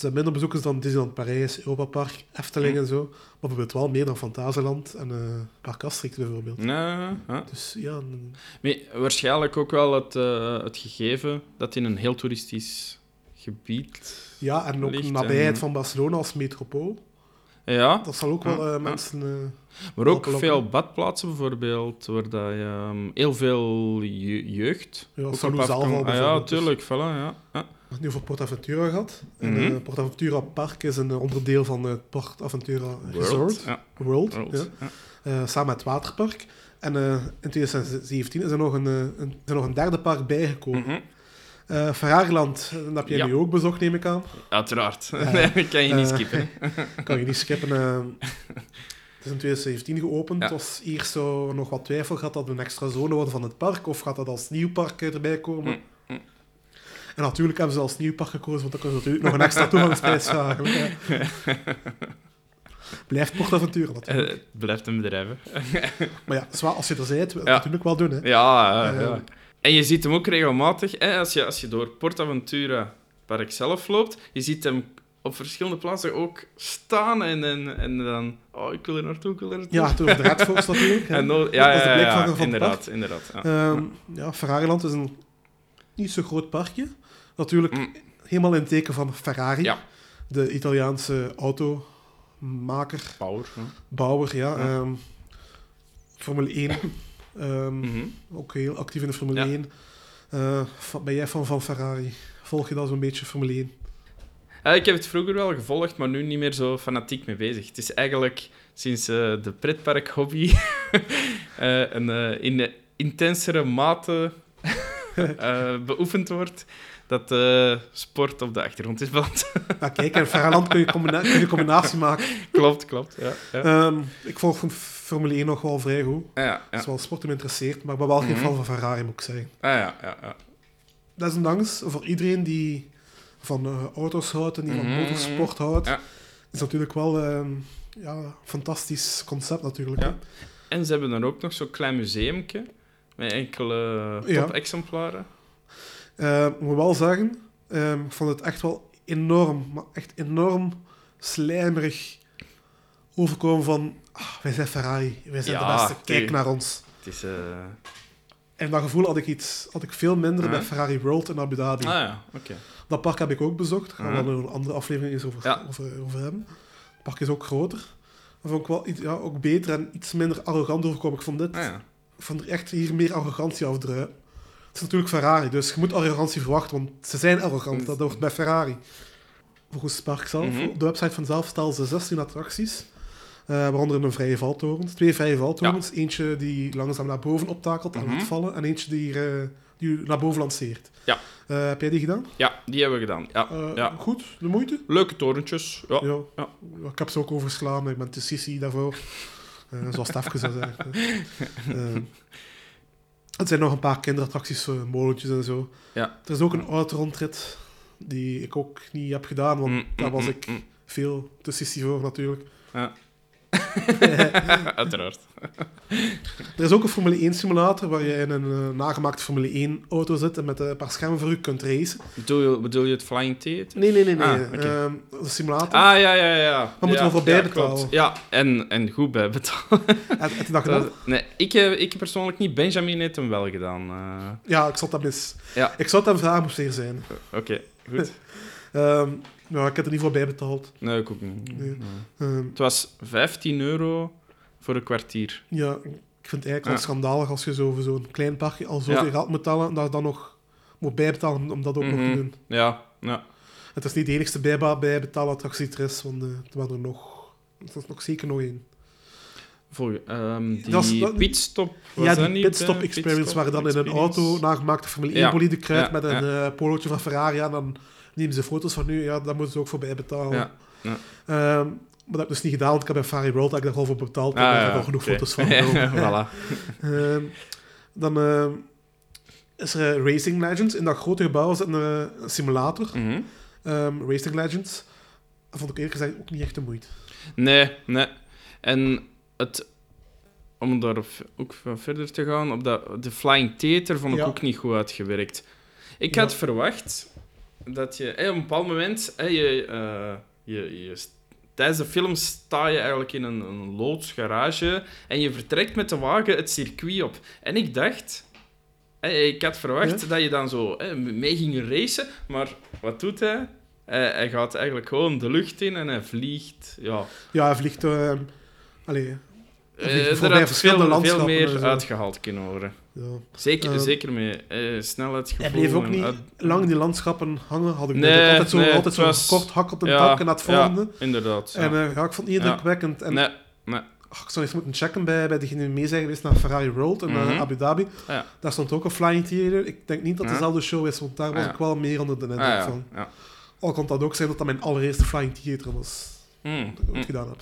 Ze hebben minder bezoekers dan Disneyland Parijs, Europa Park, Efteling Hm. en zo. Maar bijvoorbeeld wel meer dan Fantasieland en eh Park Asterix bijvoorbeeld. Ja. Dus ja, een- Maar waarschijnlijk ook wel het, eh, het gegeven dat in een heel toeristisch gebied. ja en ook Ligt nabijheid en- van Barcelona als metropool. Ja, Dat zal ook wel eh, mensen... eh, maar ook lokken. veel badplaatsen bijvoorbeeld, waar dat je ehm, heel veel je- jeugd. Ja, ook Salou afkomt. Ah, ja, dus. tuurlijk, voilà, ja. ja. We hebben nu over PortAventura gehad. En Mhm. eh, PortAventura Park is een onderdeel van het PortAventura Resort. Ja, World. World, ja. samen met het waterpark. En in 2017 is er nog een, een, is er nog een derde park bijgekomen. Mhm. Ferrariland, eh, dat heb jij Ja. nu ook bezocht, neem ik aan. Uiteraard. Dat kan je niet Eh, skippen. kan je niet skippen. eh. het is in 2017 geopend. Ja. Was eerst zo nog wat twijfel. Gaat dat een extra zone worden van het park? Of gaat dat als nieuw park eh, erbij komen? Mm, mm. En natuurlijk hebben ze als nieuw park gekozen, want dan kunnen ze natuurlijk nog een extra toegangsprijs vragen. hè. Blijft PortAventura natuurlijk. Eh, Het blijft een bedrijf. hè. Maar ja, als je er bent, wil je Ja. natuurlijk wel doen. Hè. Ja, Eh, ja. En je ziet hem ook regelmatig, hè, als, je, als je door PortAventura Park zelf loopt, je ziet hem op verschillende plaatsen ook staan en, en, en dan... Oh, ik wil er naartoe, ik wil er naartoe. Ja, toen de Red natuurlijk. En no- ja, ja, ja, ja, het inderdaad, inderdaad. Ja. Ehm, ja, Ferrariland is een niet zo groot parkje. Natuurlijk Mm. helemaal in het teken van Ferrari. Ja. De Italiaanse automaker, hè. bouwer, ja. Ja. ehm, Formule 1. Ehm, Mhm. Ook heel actief in de Formule Ja. 1. Eh, van- ben jij fan van Ferrari? Volg je dat zo'n beetje, Formule 1? Eh, ik heb het vroeger wel gevolgd, maar nu niet meer zo fanatiek mee bezig. Het is eigenlijk sinds eh, de pretpark-hobby eh, een eh, in intensere mate eh, beoefend wordt, dat de sport op de achtergrond is beland. Ja, kijk, in Ferrariland kun je, combina kun je combinatie maken. klopt, klopt. Ja, ja. Ehm, ik volg Formule 1 nog wel vrij goed. Ah, ja, ja. is wel sport me interesseert, maar ik ben wel geen Mhm. fan van Ferrari, moet ik zeggen. Ah, ja, ja, ja. Desondanks, voor iedereen die van eh, auto's houdt en die van Mhm, motorsport houdt, Ja. is natuurlijk wel ehm, ja, een fantastisch concept natuurlijk. Ja. En ze hebben dan ook nog zo'n klein museumke met enkele Ja. top-exemplaren. Eh, ik moet wel zeggen, ehm, ik vond het echt wel enorm, maar echt enorm slijmerig overkomen van ah, wij zijn Ferrari, wij zijn Ja, de beste, kijk naar ons. Het is... eh, En dat gevoel had ik, iets, had ik veel minder bij Ferrari World in Abu Dhabi. Ah ja, oké. Dat park heb ik ook bezocht. Daar gaan we wel in een andere aflevering eens over, Ja. over, over hebben. Het park is ook groter. Dat vond ik wel iets, ja, ook beter en iets minder arrogant overkomen. Ik vond dit Ah ja. ik vond er echt hier meer arrogantie afdruipen. Het is natuurlijk Ferrari, dus je moet arrogantie verwachten, want ze zijn arrogant. Dat hoort bij Ferrari. Volgens het park zelf, Mhm. op de website vanzelf stellen ze 16 attracties. eh, waaronder een vrije valtoren. Twee vrije valtorens. Eentje die langzaam naar boven optakelt en Mhm. laat vallen. En eentje die, eh, die naar boven lanceert. Ja. Eh, heb jij die gedaan? Ja, die hebben we gedaan. Ja. Ja. Goed, de moeite? Leuke torentjes. Ja. Ja. Ja. Ik heb ze ook overslaan, ik ben te sissy daarvoor. Zoals Stefke zou zeggen. Eh, het zijn nog een paar kinderattracties, zo, molentjes en zo. Ja. Er is ook een autorondrit die ik ook niet heb gedaan, want Mm, daar mm, was mm, ik veel te sissy voor natuurlijk. Ja. Uiteraard. Er is ook een Formule 1 simulator waar je in een eh, nagemaakte Formule 1 auto zit en met een paar schermen voor u kunt racen. Bedoel je, bedoel je het Flying Theater? Nee, nee, nee, nee. Ah. Ehm, dat een simulator. Ah, ja, ja, ja. moeten ja, we voor ja, bijbetalen. klopt. Ja, en, en goed bijbetalen. Heb je dat gedaan? Dat- nee, ik, heb- ik persoonlijk niet. Benjamin heeft hem wel gedaan. eh. Ja, ik zat dat mis. Ja. Ik zou het hem vragen, moest zijn. Oké, goed. Ehm, ja, ik heb er niet voor bijbetaald. Nee, ik ook niet. Nee. Nee. Ehm, Het was 15 euro voor een kwartier. ja, ik vind het eigenlijk wel Ja. schandalig als je zo voor zo'n klein parkje al zoveel Ja. geld moet tellen en daar dan nog moet bijbetalen om dat ook nog te Mhm. doen. Ja, ja. Het is niet de enigste bijba- bijbetaalattractie er is, want eh, er waren er nog... Er is nog zeker nog één. Voor, ehm, die Dat is- dat- pitstop. was ja, dat die niet, pitstop eh, experience, pitstop waar je dan in een auto nagemaakte Formule 1 Ja. kruipt met een eh polootje van Ferrari aan, dan nemen ze foto's van nu, ja, daar moeten ze ook voor bijbetalen. Ja, ja. Ehm, maar dat heb ik dus niet gedaan, want ik heb bij Ferrari World heb ik daar al voor betaald en Ah, daar heb ik al genoeg foto's van genomen. voilà. Ehm, dan ehm, is er eh, Racing Legends. In dat grote gebouw zit een, eh, een simulator. Mhm. Racing Legends. Dat vond ik eerlijk gezegd ook niet echt de moeite. Nee, nee. En het, om daar ook verder te gaan, op dat, de Flying Theater vond ik Ja. ook niet goed uitgewerkt. Ik Ja. had verwacht dat je op een bepaald moment, eh, je, je, je, tijdens de film sta je eigenlijk in een, een loods garage en je vertrekt met de wagen het circuit op. En ik dacht, ik had verwacht Ja. dat je dan zo mee ging racen, maar wat doet hij? Hij, hij gaat eigenlijk gewoon de lucht in en hij vliegt. Ja, Ja, hij vliegt... allee, Had verschillende veel, veel en meer uitgehaald kunnen worden. ja. Zeker, Eh, zeker met eh, snelheidsgevoel. Hij bleef ook en niet uit- lang die landschappen hangen. Had ik Nee, altijd zo, nee, altijd het zo was- kort hak op de Ja, tak en naar het volgende. Ja, inderdaad. En ja, ik vond het niet indrukwekkend. En nee, nee. ik zou eens moeten checken bij, bij degene die mee zijn geweest naar Ferrari World in eh, Mhm. Abu Dhabi. Ja. Daar stond ook een Flying Theater. Ik denk niet dat het dezelfde show is, want daar was ik wel meer onder de indruk Ah, ja. van. ja. Al kan dat ook zijn dat dat mijn allereerste Flying Theater was. Mm, Dat ik mm. gedaan heb.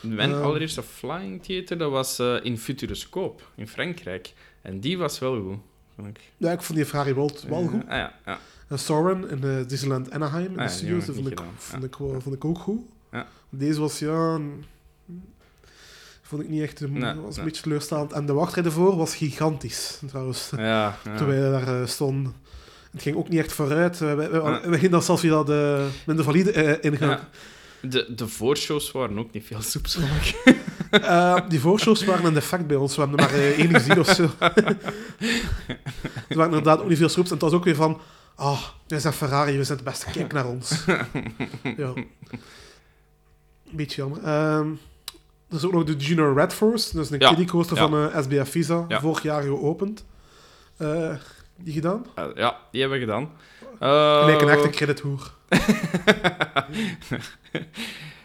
Mijn Ehm. allereerste Flying Theater dat was eh, in Futuroscope in Frankrijk. En die was wel goed, vond ik. Ja, ik vond die Ferrari World wel Eh, goed. ah ja, ja. En Soren in eh, Disneyland Anaheim in Ah, de studios, vond ik, vond, wel- vond ik ook goed. Ja. Deze was, ja... een- Vond ik niet echt... een- Nee, was een nee. beetje teleurstellend. En de wachtrij ervoor was gigantisch, trouwens. Ja, ja. Toen wij daar eh, stonden. Het ging ook niet echt vooruit. We, we, we, Ja. we gingen dan zelfs via de minder valide eh, ingaan. De, de voorshows waren ook niet veel soeps, vond ik. Eh, die voorshows waren een defect bij ons. We hebben er maar eh, één gezien of zo. Er waren inderdaad ook niet veel soeps. En het was ook weer van... Ah, wij zijn Ferrari, we zijn de beste. Kijk naar ons. ja. Beetje jammer. Ehm, er is ook nog de Junior Red Force. Dat is een Ja, kiddie coaster ja. van eh, SBF Visa. Ja. Vorig jaar geopend. Die gedaan? Ja, die hebben we gedaan. Lijkt een echte credithoer.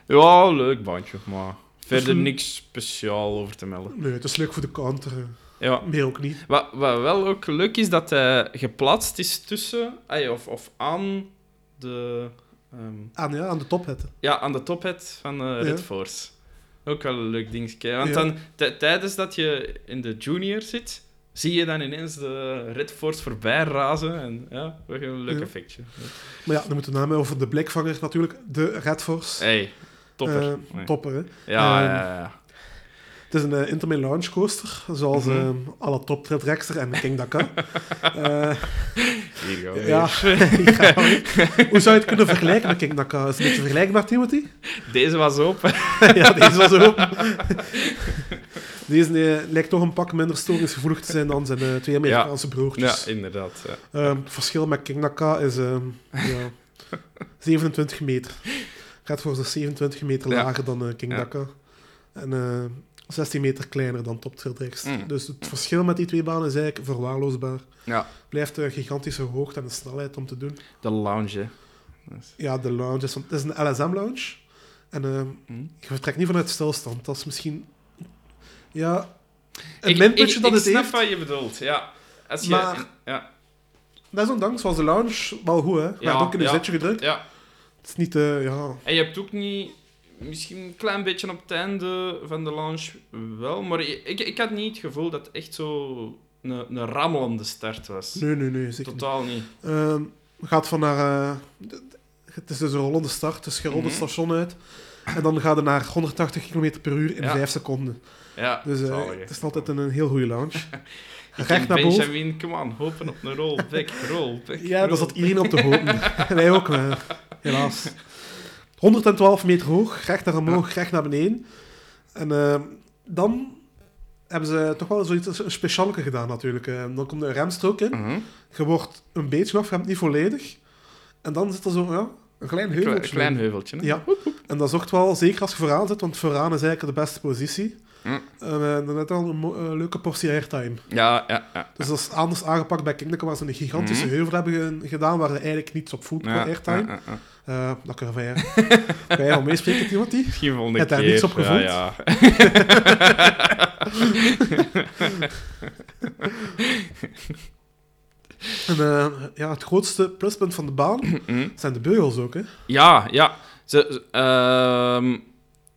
ja, leuk bandje, maar verder een- niks speciaal over te melden. Nee, het is leuk voor de counter. eh. Ja, Meer ook niet. Wat, wat wel ook leuk is, dat hij geplaatst is tussen, of, of aan de, ehm, Aan, ja, aan de top zetten. ja, aan de tophead van eh, Red Ja. Force. Ook wel een leuk dingetje. Want Ja. dan, tijdens dat je in de junior zit, zie je dan ineens de Red Force voorbij razen. En ja, wel een leuk Ja. effectje. Maar ja, dan moeten we namen over de blikvanger natuurlijk. De Red Force. Hey, topper. Eh, topper, hè. Ja, Ehm, ja, ja. Het is een uh, Intermin Launch Coaster, zoals Mhm. uh, alle Top Trail Dragster en King Dakar. Eh, Hier gaan we ja, hoe zou je het kunnen vergelijken met King Dakar? Is het een beetje vergelijkbaar, Timothy? Deze was open. ja, deze was ook. Deze eh, lijkt toch een pak minder storingsgevoelig te zijn dan zijn eh, twee Amerikaanse Ja, broertjes. inderdaad. Ja. Ehm, het verschil met King Naka is ehm, ja, 27 meter. Force is 27 meter lager dan eh, King. Naka. En eh, 16 meter kleiner dan Top Dragster. Mm. Dus het verschil met die twee banen is eigenlijk verwaarloosbaar. ja, Blijft een gigantische hoogte en een snelheid om te doen. de lounge. hè. Ja, de lounge is, het is een LSM-lounge. En ehm, Hm. je vertrekt niet vanuit stilstand. Dat is misschien... Ja, een Ik, minpuntje ik, dat ik het snap heeft. wat je bedoelt, ja. Als je, Maar- ja, Desondanks was de lounge wel goed, hè. Ja, Maar ook in een ja. zetje gedrukt. ja. Het is niet... eh, ja, En je hebt ook niet... Misschien een klein beetje op het einde van de launch wel, maar ik, ik had niet het gevoel dat het echt zo een, een rammelende start was. nee, nee, nee. Zeker. Totaal niet. Ehm, gaat van naar... eh, het is dus een rollende start, dus je rolt het Mhm. station uit. En dan gaat het naar 180 km per uur in Ja. 5 seconden. Ja, Dus eh, het is altijd een, een heel goede launch. Recht naar boven. Benjamin, kom aan, hopen op een rollback, rollback. Ja, daar roll. zat iedereen op te hopen. Wij ook, helaas. 112 meter hoog, recht naar omhoog, recht naar beneden. En eh, dan hebben ze toch wel zoiets een specialeke gedaan natuurlijk. Eh, dan komt een remstrook in. Mhm. Je wordt een beetje afgeremd, niet volledig. En dan zit er zo ja, een klein Een heuveltje. kle- klein in. heuveltje. Hè? Ja, en dat zorgt wel, zeker als je vooraan zit, want vooraan is eigenlijk de beste positie. Mm. En dan heb je al een leuke portie airtime. Ja, ja, ja. Dus dat is anders aangepakt bij Kingdom, waar ze een gigantische Mhm. heuvel hebben ge- gedaan, waar je eigenlijk niets op voelt qua ja, airtime. ja, ja, ja. Eh, dat kunnen wij, wij al meespreken, Timothy. Misschien volgende Heb keer. daar niets op gevoeld? Ja, En eh, ja, het grootste pluspunt van de baan ja. Zijn de beugels ook. Hè. Ja, ja. Ze, ehm,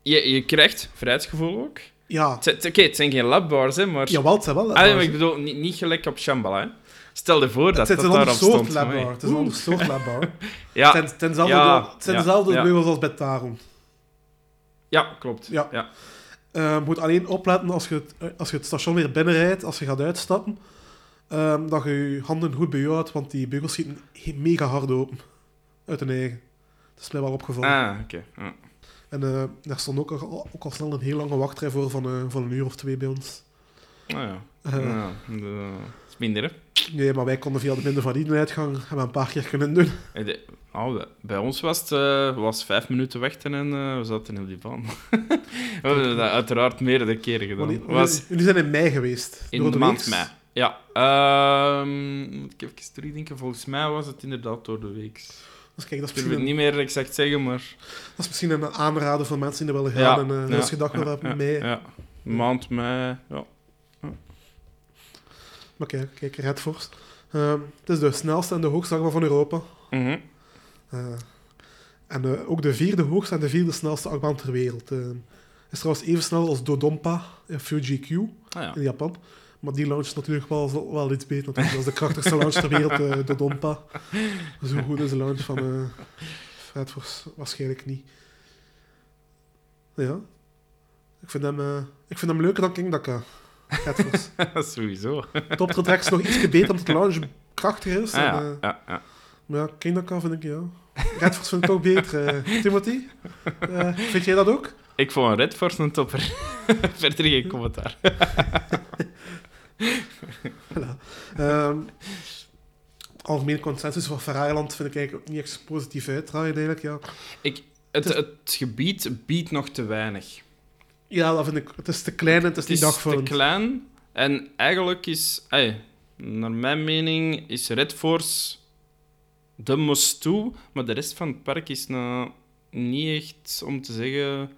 je, je krijgt vrijheidsgevoel ook. Ja, Oké, het zijn geen labbars, hè, maar... jawel, het zijn wel Ah, ik bedoel, niet, niet gelijk op Shambhala, hè. Stel je voor dat Het is dat een ander daarop soort stond. labbar. Amai. Het is een ander soort labbar. Ja, Het zijn, het dezelfde, Ja, het zijn ja, dezelfde ja. als bij Taron. ja, klopt. Ja. Ja. Eh, je moet alleen opletten als je, het, eh, als je het station weer binnenrijdt, als je gaat uitstappen, ehm, dat je je handen goed bij je houdt, want die beugels schieten mega hard open. Uit hun eigen. Dat is mij wel opgevallen. Ah, oké. Ja. En eh, daar stond ook al, ook al snel een heel lange wachtrij voor van, eh, van een uur of twee bij ons. Ah, ja. Eh, ja. de- Dat is minder, hè. Nee, maar wij konden via de minder uitgang hebben we een paar keer kunnen doen. Eh, de- oh, bij- ons was het eh, was vijf minuten wachten en we zaten op die baan. we hebben dat uiteraard meerdere keren gedaan. Die- was Jullie zijn in mei geweest. in de maand mei. Ja. ehm moet ik even terugdenken. Volgens mij was het inderdaad door de week. Dus kijk, dat is, Ik het niet meer exact zeggen, maar... dat is misschien een aanrader voor mensen die er willen gaan. en eh, ja, als je dacht ja, dat ja, mei... Ja. Maand mei, ja. Maar kijk, kijk Red Force. Ehm, het is de snelste en de hoogste achtbaan van Europa. Mhm. Eh, en eh, ook de vierde hoogste en de vierde snelste achtbaan ter wereld. Eh, is trouwens even snel als Dodonpa in Fuji Q Ah, ja. in Japan. Maar die launch is natuurlijk wel, wel iets beter. Natuurlijk. Dat is de krachtigste launch ter wereld, Dodonpa. Zo goed is de launch van Red Force waarschijnlijk niet. Ja. Ik vind hem, ik vind hem leuker dan King Dakar. Red Force. Sowieso. Top Trek is nog iets beter omdat de launch krachtiger is. Ah, en, ja. eh, Ja, ja. maar ja, vind ik ja. Red Force vind ik toch beter. eh. Timothy, Eh, vind jij dat ook? Ik vond Red Force een topper. Verder geen commentaar. Ehm algemene consensus van Ferrariland vind ik eigenlijk ook niet echt positief uitdraaien eigenlijk. Ja. Het, het gebied biedt nog te weinig. Ja, dat vind ik. Het is te klein en het is Het niet is te dagvullend. klein en eigenlijk is, naar mijn mening, is Red Force de must-do, maar de rest van het park is nou niet echt om te zeggen.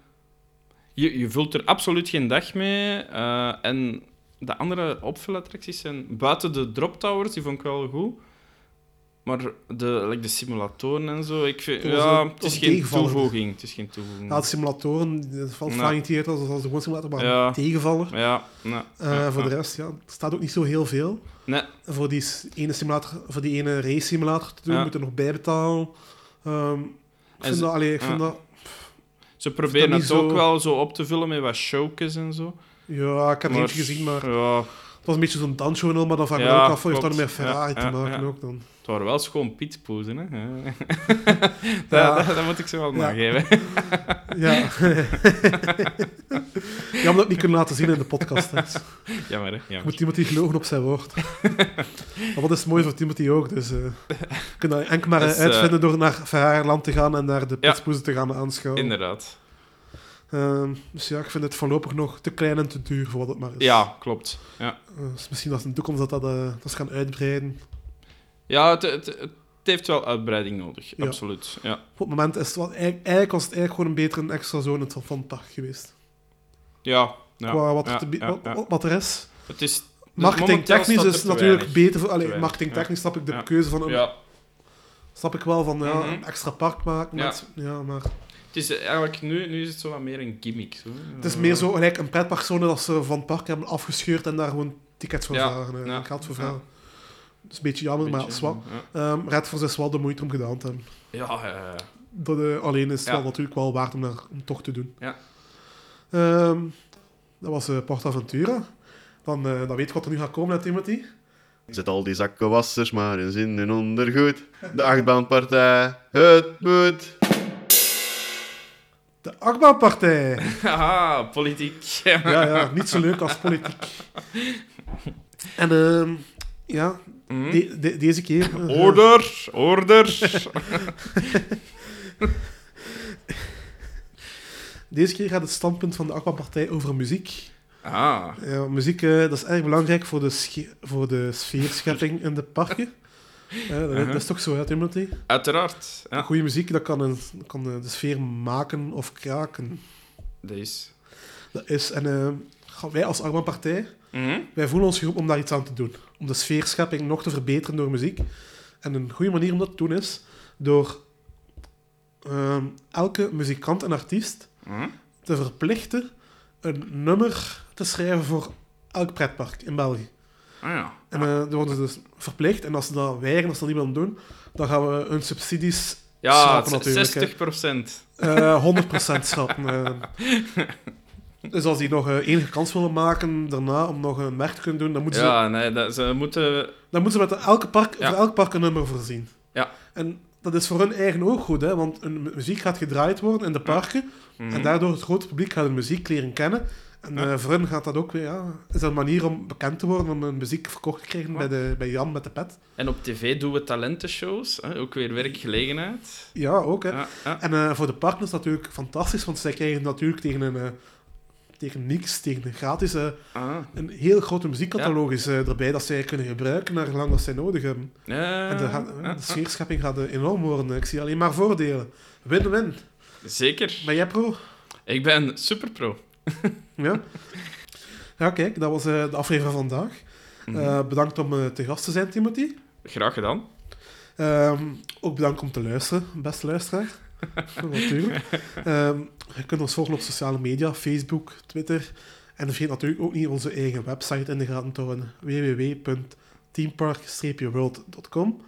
Je, je vult er absoluut geen dag mee. eh, en de andere opvulattracties zijn buiten de drop towers, die vond ik wel goed. Maar de, like de simulatoren en zo, ik vind, ja, het is geen toevoeging. Het is geen toevoeging. Ja, de simulatoren, dat valt Theater als, als de gewoon simulator, maar Ja. een tegenvaller. Ja, Eh, voor de rest, ja, er staat ook niet zo heel veel. Nee, voor die ene simulator, voor die ene race simulator te doen, Ja. moet je nog bijbetalen. Ehm ik vind ze- dat, allee, ik vind dat, Ze proberen dat het niet ook zo- wel zo op te vullen met wat showcase en zo. Ja, ik heb Maar- eentje gezien, maar Ja, het was een beetje zo'n dansjournal, maar dan vraag ik me ook af, heeft dat met Ferrari te maken ook dan? het waren wel schoon pietpoezen, hè. Dat, dat, dat moet ik ze wel Ja. nageven. Ja. Jammer dat ik niet kunnen laten zien in de podcast. Hè. Jammer, hè. Jammer. moet Timothy gelogen op zijn woord. maar wat is mooi voor Timothy ook, dus... je kunt dat enkel maar eh, uitvinden door naar Ferrari-land te gaan en daar de pitspoezen te gaan aanschouwen. Inderdaad. Ehm, dus ja, ik vind het voorlopig nog te klein en te duur voor wat het maar is. Ja, klopt. Ja, Eh, dus misschien dat in de toekomst dat dat, eh, dat gaan uitbreiden. ja het, het, het heeft wel uitbreiding nodig. Ja. Absoluut. Ja. Op het moment is het wel... Eigenlijk, eigenlijk was het eigenlijk gewoon een betere extra zone van van het park geweest. Ja. ja, Qua wat, ja, te wat, wat- er is. Het is... Marketingtechnisch is staat het er te natuurlijk beter... Voor, allee, weinig, marketingtechnisch snap ik de keuze van... Een, Ja, Snap ik wel van ja, Mhm. een extra park maken. Met- ja, maar het is eigenlijk... Nu, nu is het zo wat meer een gimmick. Zo. het is meer zo gelijk een pretparkzone dat ze van het park hebben afgescheurd en daar gewoon tickets voor Ja, vragen. eh, ja, Geld voor ja. vragen. Dat is een beetje jammer, maar Beetje, zwak. ja. Um, is wel de moeite om gedaan te hebben. Ja, ja, ja. Dat, eh, alleen is het Ja. wel natuurlijk wel waard om, daar, om toch te doen. Ja. Ehm, dat was eh PortAventura. Dan, eh, dan weet je wat er nu gaat komen, hè, Timothy. Zet al die zakkenwassers maar in zin en ondergoed. De achtbaanpartij, het moet. De achtbaanpartij. Haha, politiek. ja, ja, niet zo leuk als politiek. En ehm, ja, Hm? de- de- deze keer... eh, Order, order. Deze keer gaat het standpunt van de achtbaanpartij over muziek. Ah, Ja, muziek eh, dat is erg belangrijk voor de, voor de sfeerschepping in de parken. Dat, is- Uh-huh. dat is toch zo, hè, Timothy? uiteraard. Ja, Goede muziek dat kan, een, kan de sfeer maken of kraken. dat is... Dat is, en eh, wij als achtbaanpartij, Mhm. wij voelen ons geroepen om daar iets aan te doen. Om de sfeerschepping nog te verbeteren door muziek. En een goede manier om dat te doen is door ehm, elke muzikant en artiest Mhm. te verplichten een nummer te schrijven voor elk pretpark in België. Ah ja. En eh dan worden ze dus verplicht. En als ze dat weigeren, als ze dat niet willen doen, dan gaan we hun subsidies Ja, schrappen natuurlijk. hè. 60 procent. Eh 100% schrappen. eh. Dus als die nog eh, enige kans willen maken daarna om nog een werk te kunnen doen, dan moeten, ze, Ja, nee, dat, ze moeten... dan moeten ze met elke park, Ja. voor elk park een nummer voorzien. Ja. En dat is voor hun eigen ook goed, hè, want hun mu- muziek gaat gedraaid worden in de parken. Mhm. En daardoor het grote publiek gaat hun muziek leren kennen. En Ja. eh, voor hen gaat dat ook weer, ja, is dat een manier om bekend te worden, om hun muziek verkocht te krijgen Ja. bij, de, bij Jan met de pet. En op tv doen we talentenshows. Hè? Ook weer werkgelegenheid. Ja, ook. Hè. Ja. En eh, voor de partners is dat natuurlijk fantastisch, want zij krijgen natuurlijk tegen een... eh, tegen niks, tegen een gratis, eh, Ah. een heel grote muziekcatalogus eh, erbij dat zij kunnen gebruiken naar lang dat zij nodig hebben. Ja, en de, ja, de sfeerschepping gaat eh, enorm worden. Ik zie alleen maar voordelen. Win-win. Zeker. Ben jij pro? Ik ben superpro. Ja? Ja, kijk, dat was de aflevering van vandaag. Mhm. Bedankt om te gast te zijn, Timothy. Graag gedaan. Ehm, ook bedankt om te luisteren, beste luisteraar. natuurlijk. Ehm, je kunt ons volgen op sociale media, Facebook, Twitter. En vergeet natuurlijk ook niet onze eigen website in de gaten te houden. www.teampark-world.com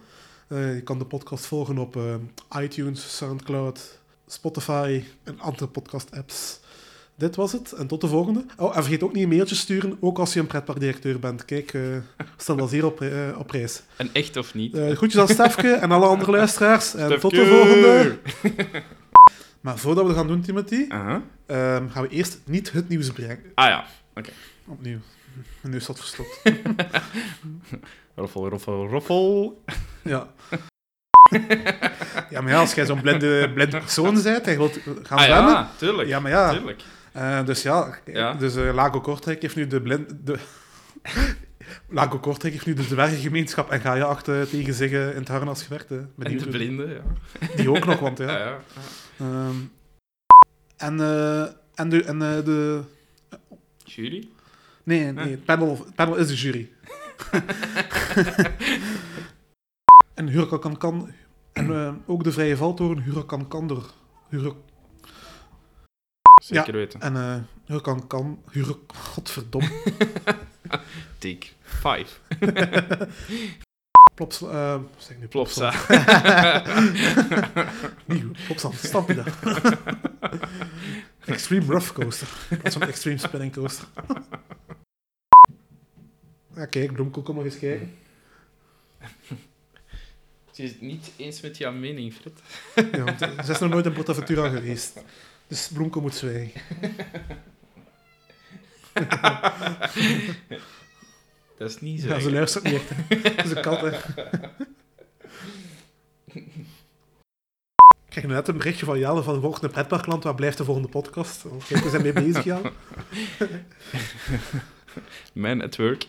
Eh, Je kan de podcast volgen op eh, iTunes, Soundcloud, Spotify en andere podcast-apps. Dit was het. En tot de volgende. Oh, en vergeet ook niet een mailtje sturen, ook als je een pretparkdirecteur bent. Kijk, eh, we staan wel zeer op, eh, op prijs. En echt of niet? Eh groetjes aan Stefke en alle andere luisteraars. En tot de volgende. Maar voordat we dat gaan doen, Timothy, ehm, gaan we eerst niet het nieuws brengen. Ah ja. Opnieuw. Mijn neus zat verstopt. Roffel, roffel, roffel. Ja. ja, maar ja, als jij zo'n blinde, blinde persoon bent en je wilt gaan Ah zwemmen... ja, tuurlijk. Ja, maar ja. Tuurlijk. Eh, dus ja, Ja. dus eh, Lago Kortrijk heeft nu de blind... De... Lago Kortrijk heeft nu de dwergengemeenschap en ga je achter tegen zich eh, in het harnas gewerkt. hè. En Benieuwd de blinden, ja. Die ook nog, want ja. Ja, ja. Ehm, en, eh, en, de, en de... Jury? Nee, nee, het panel, het panel is de jury. en Huracan kan... En ook de Vrije Valtoren, Huracan kan er... Zeker weten. en eh Huracan kan... Hura, godverdomme. Take 5. Plops... eh zeg nu Plopsa. Niet goed, Plopsland, snap je dat? Extreme Rough Coaster. Dat is een Extreme Spinning Coaster. Ja, kijk, Bloemkool, kom maar eens kijken. Ze is het niet eens met jouw mening, Fred. Ja, want ze is nog nooit in Portaventura geweest. Dus Bloemkool moet zwijgen. Dat is niet zo. Ja, ze luistert niet echt. Dat is een kat, hè. Ik net een berichtje van Jelle van volgende pretparkland. Waar blijft de volgende podcast? Kijk, we zijn mee bezig, Jelle. Man at work.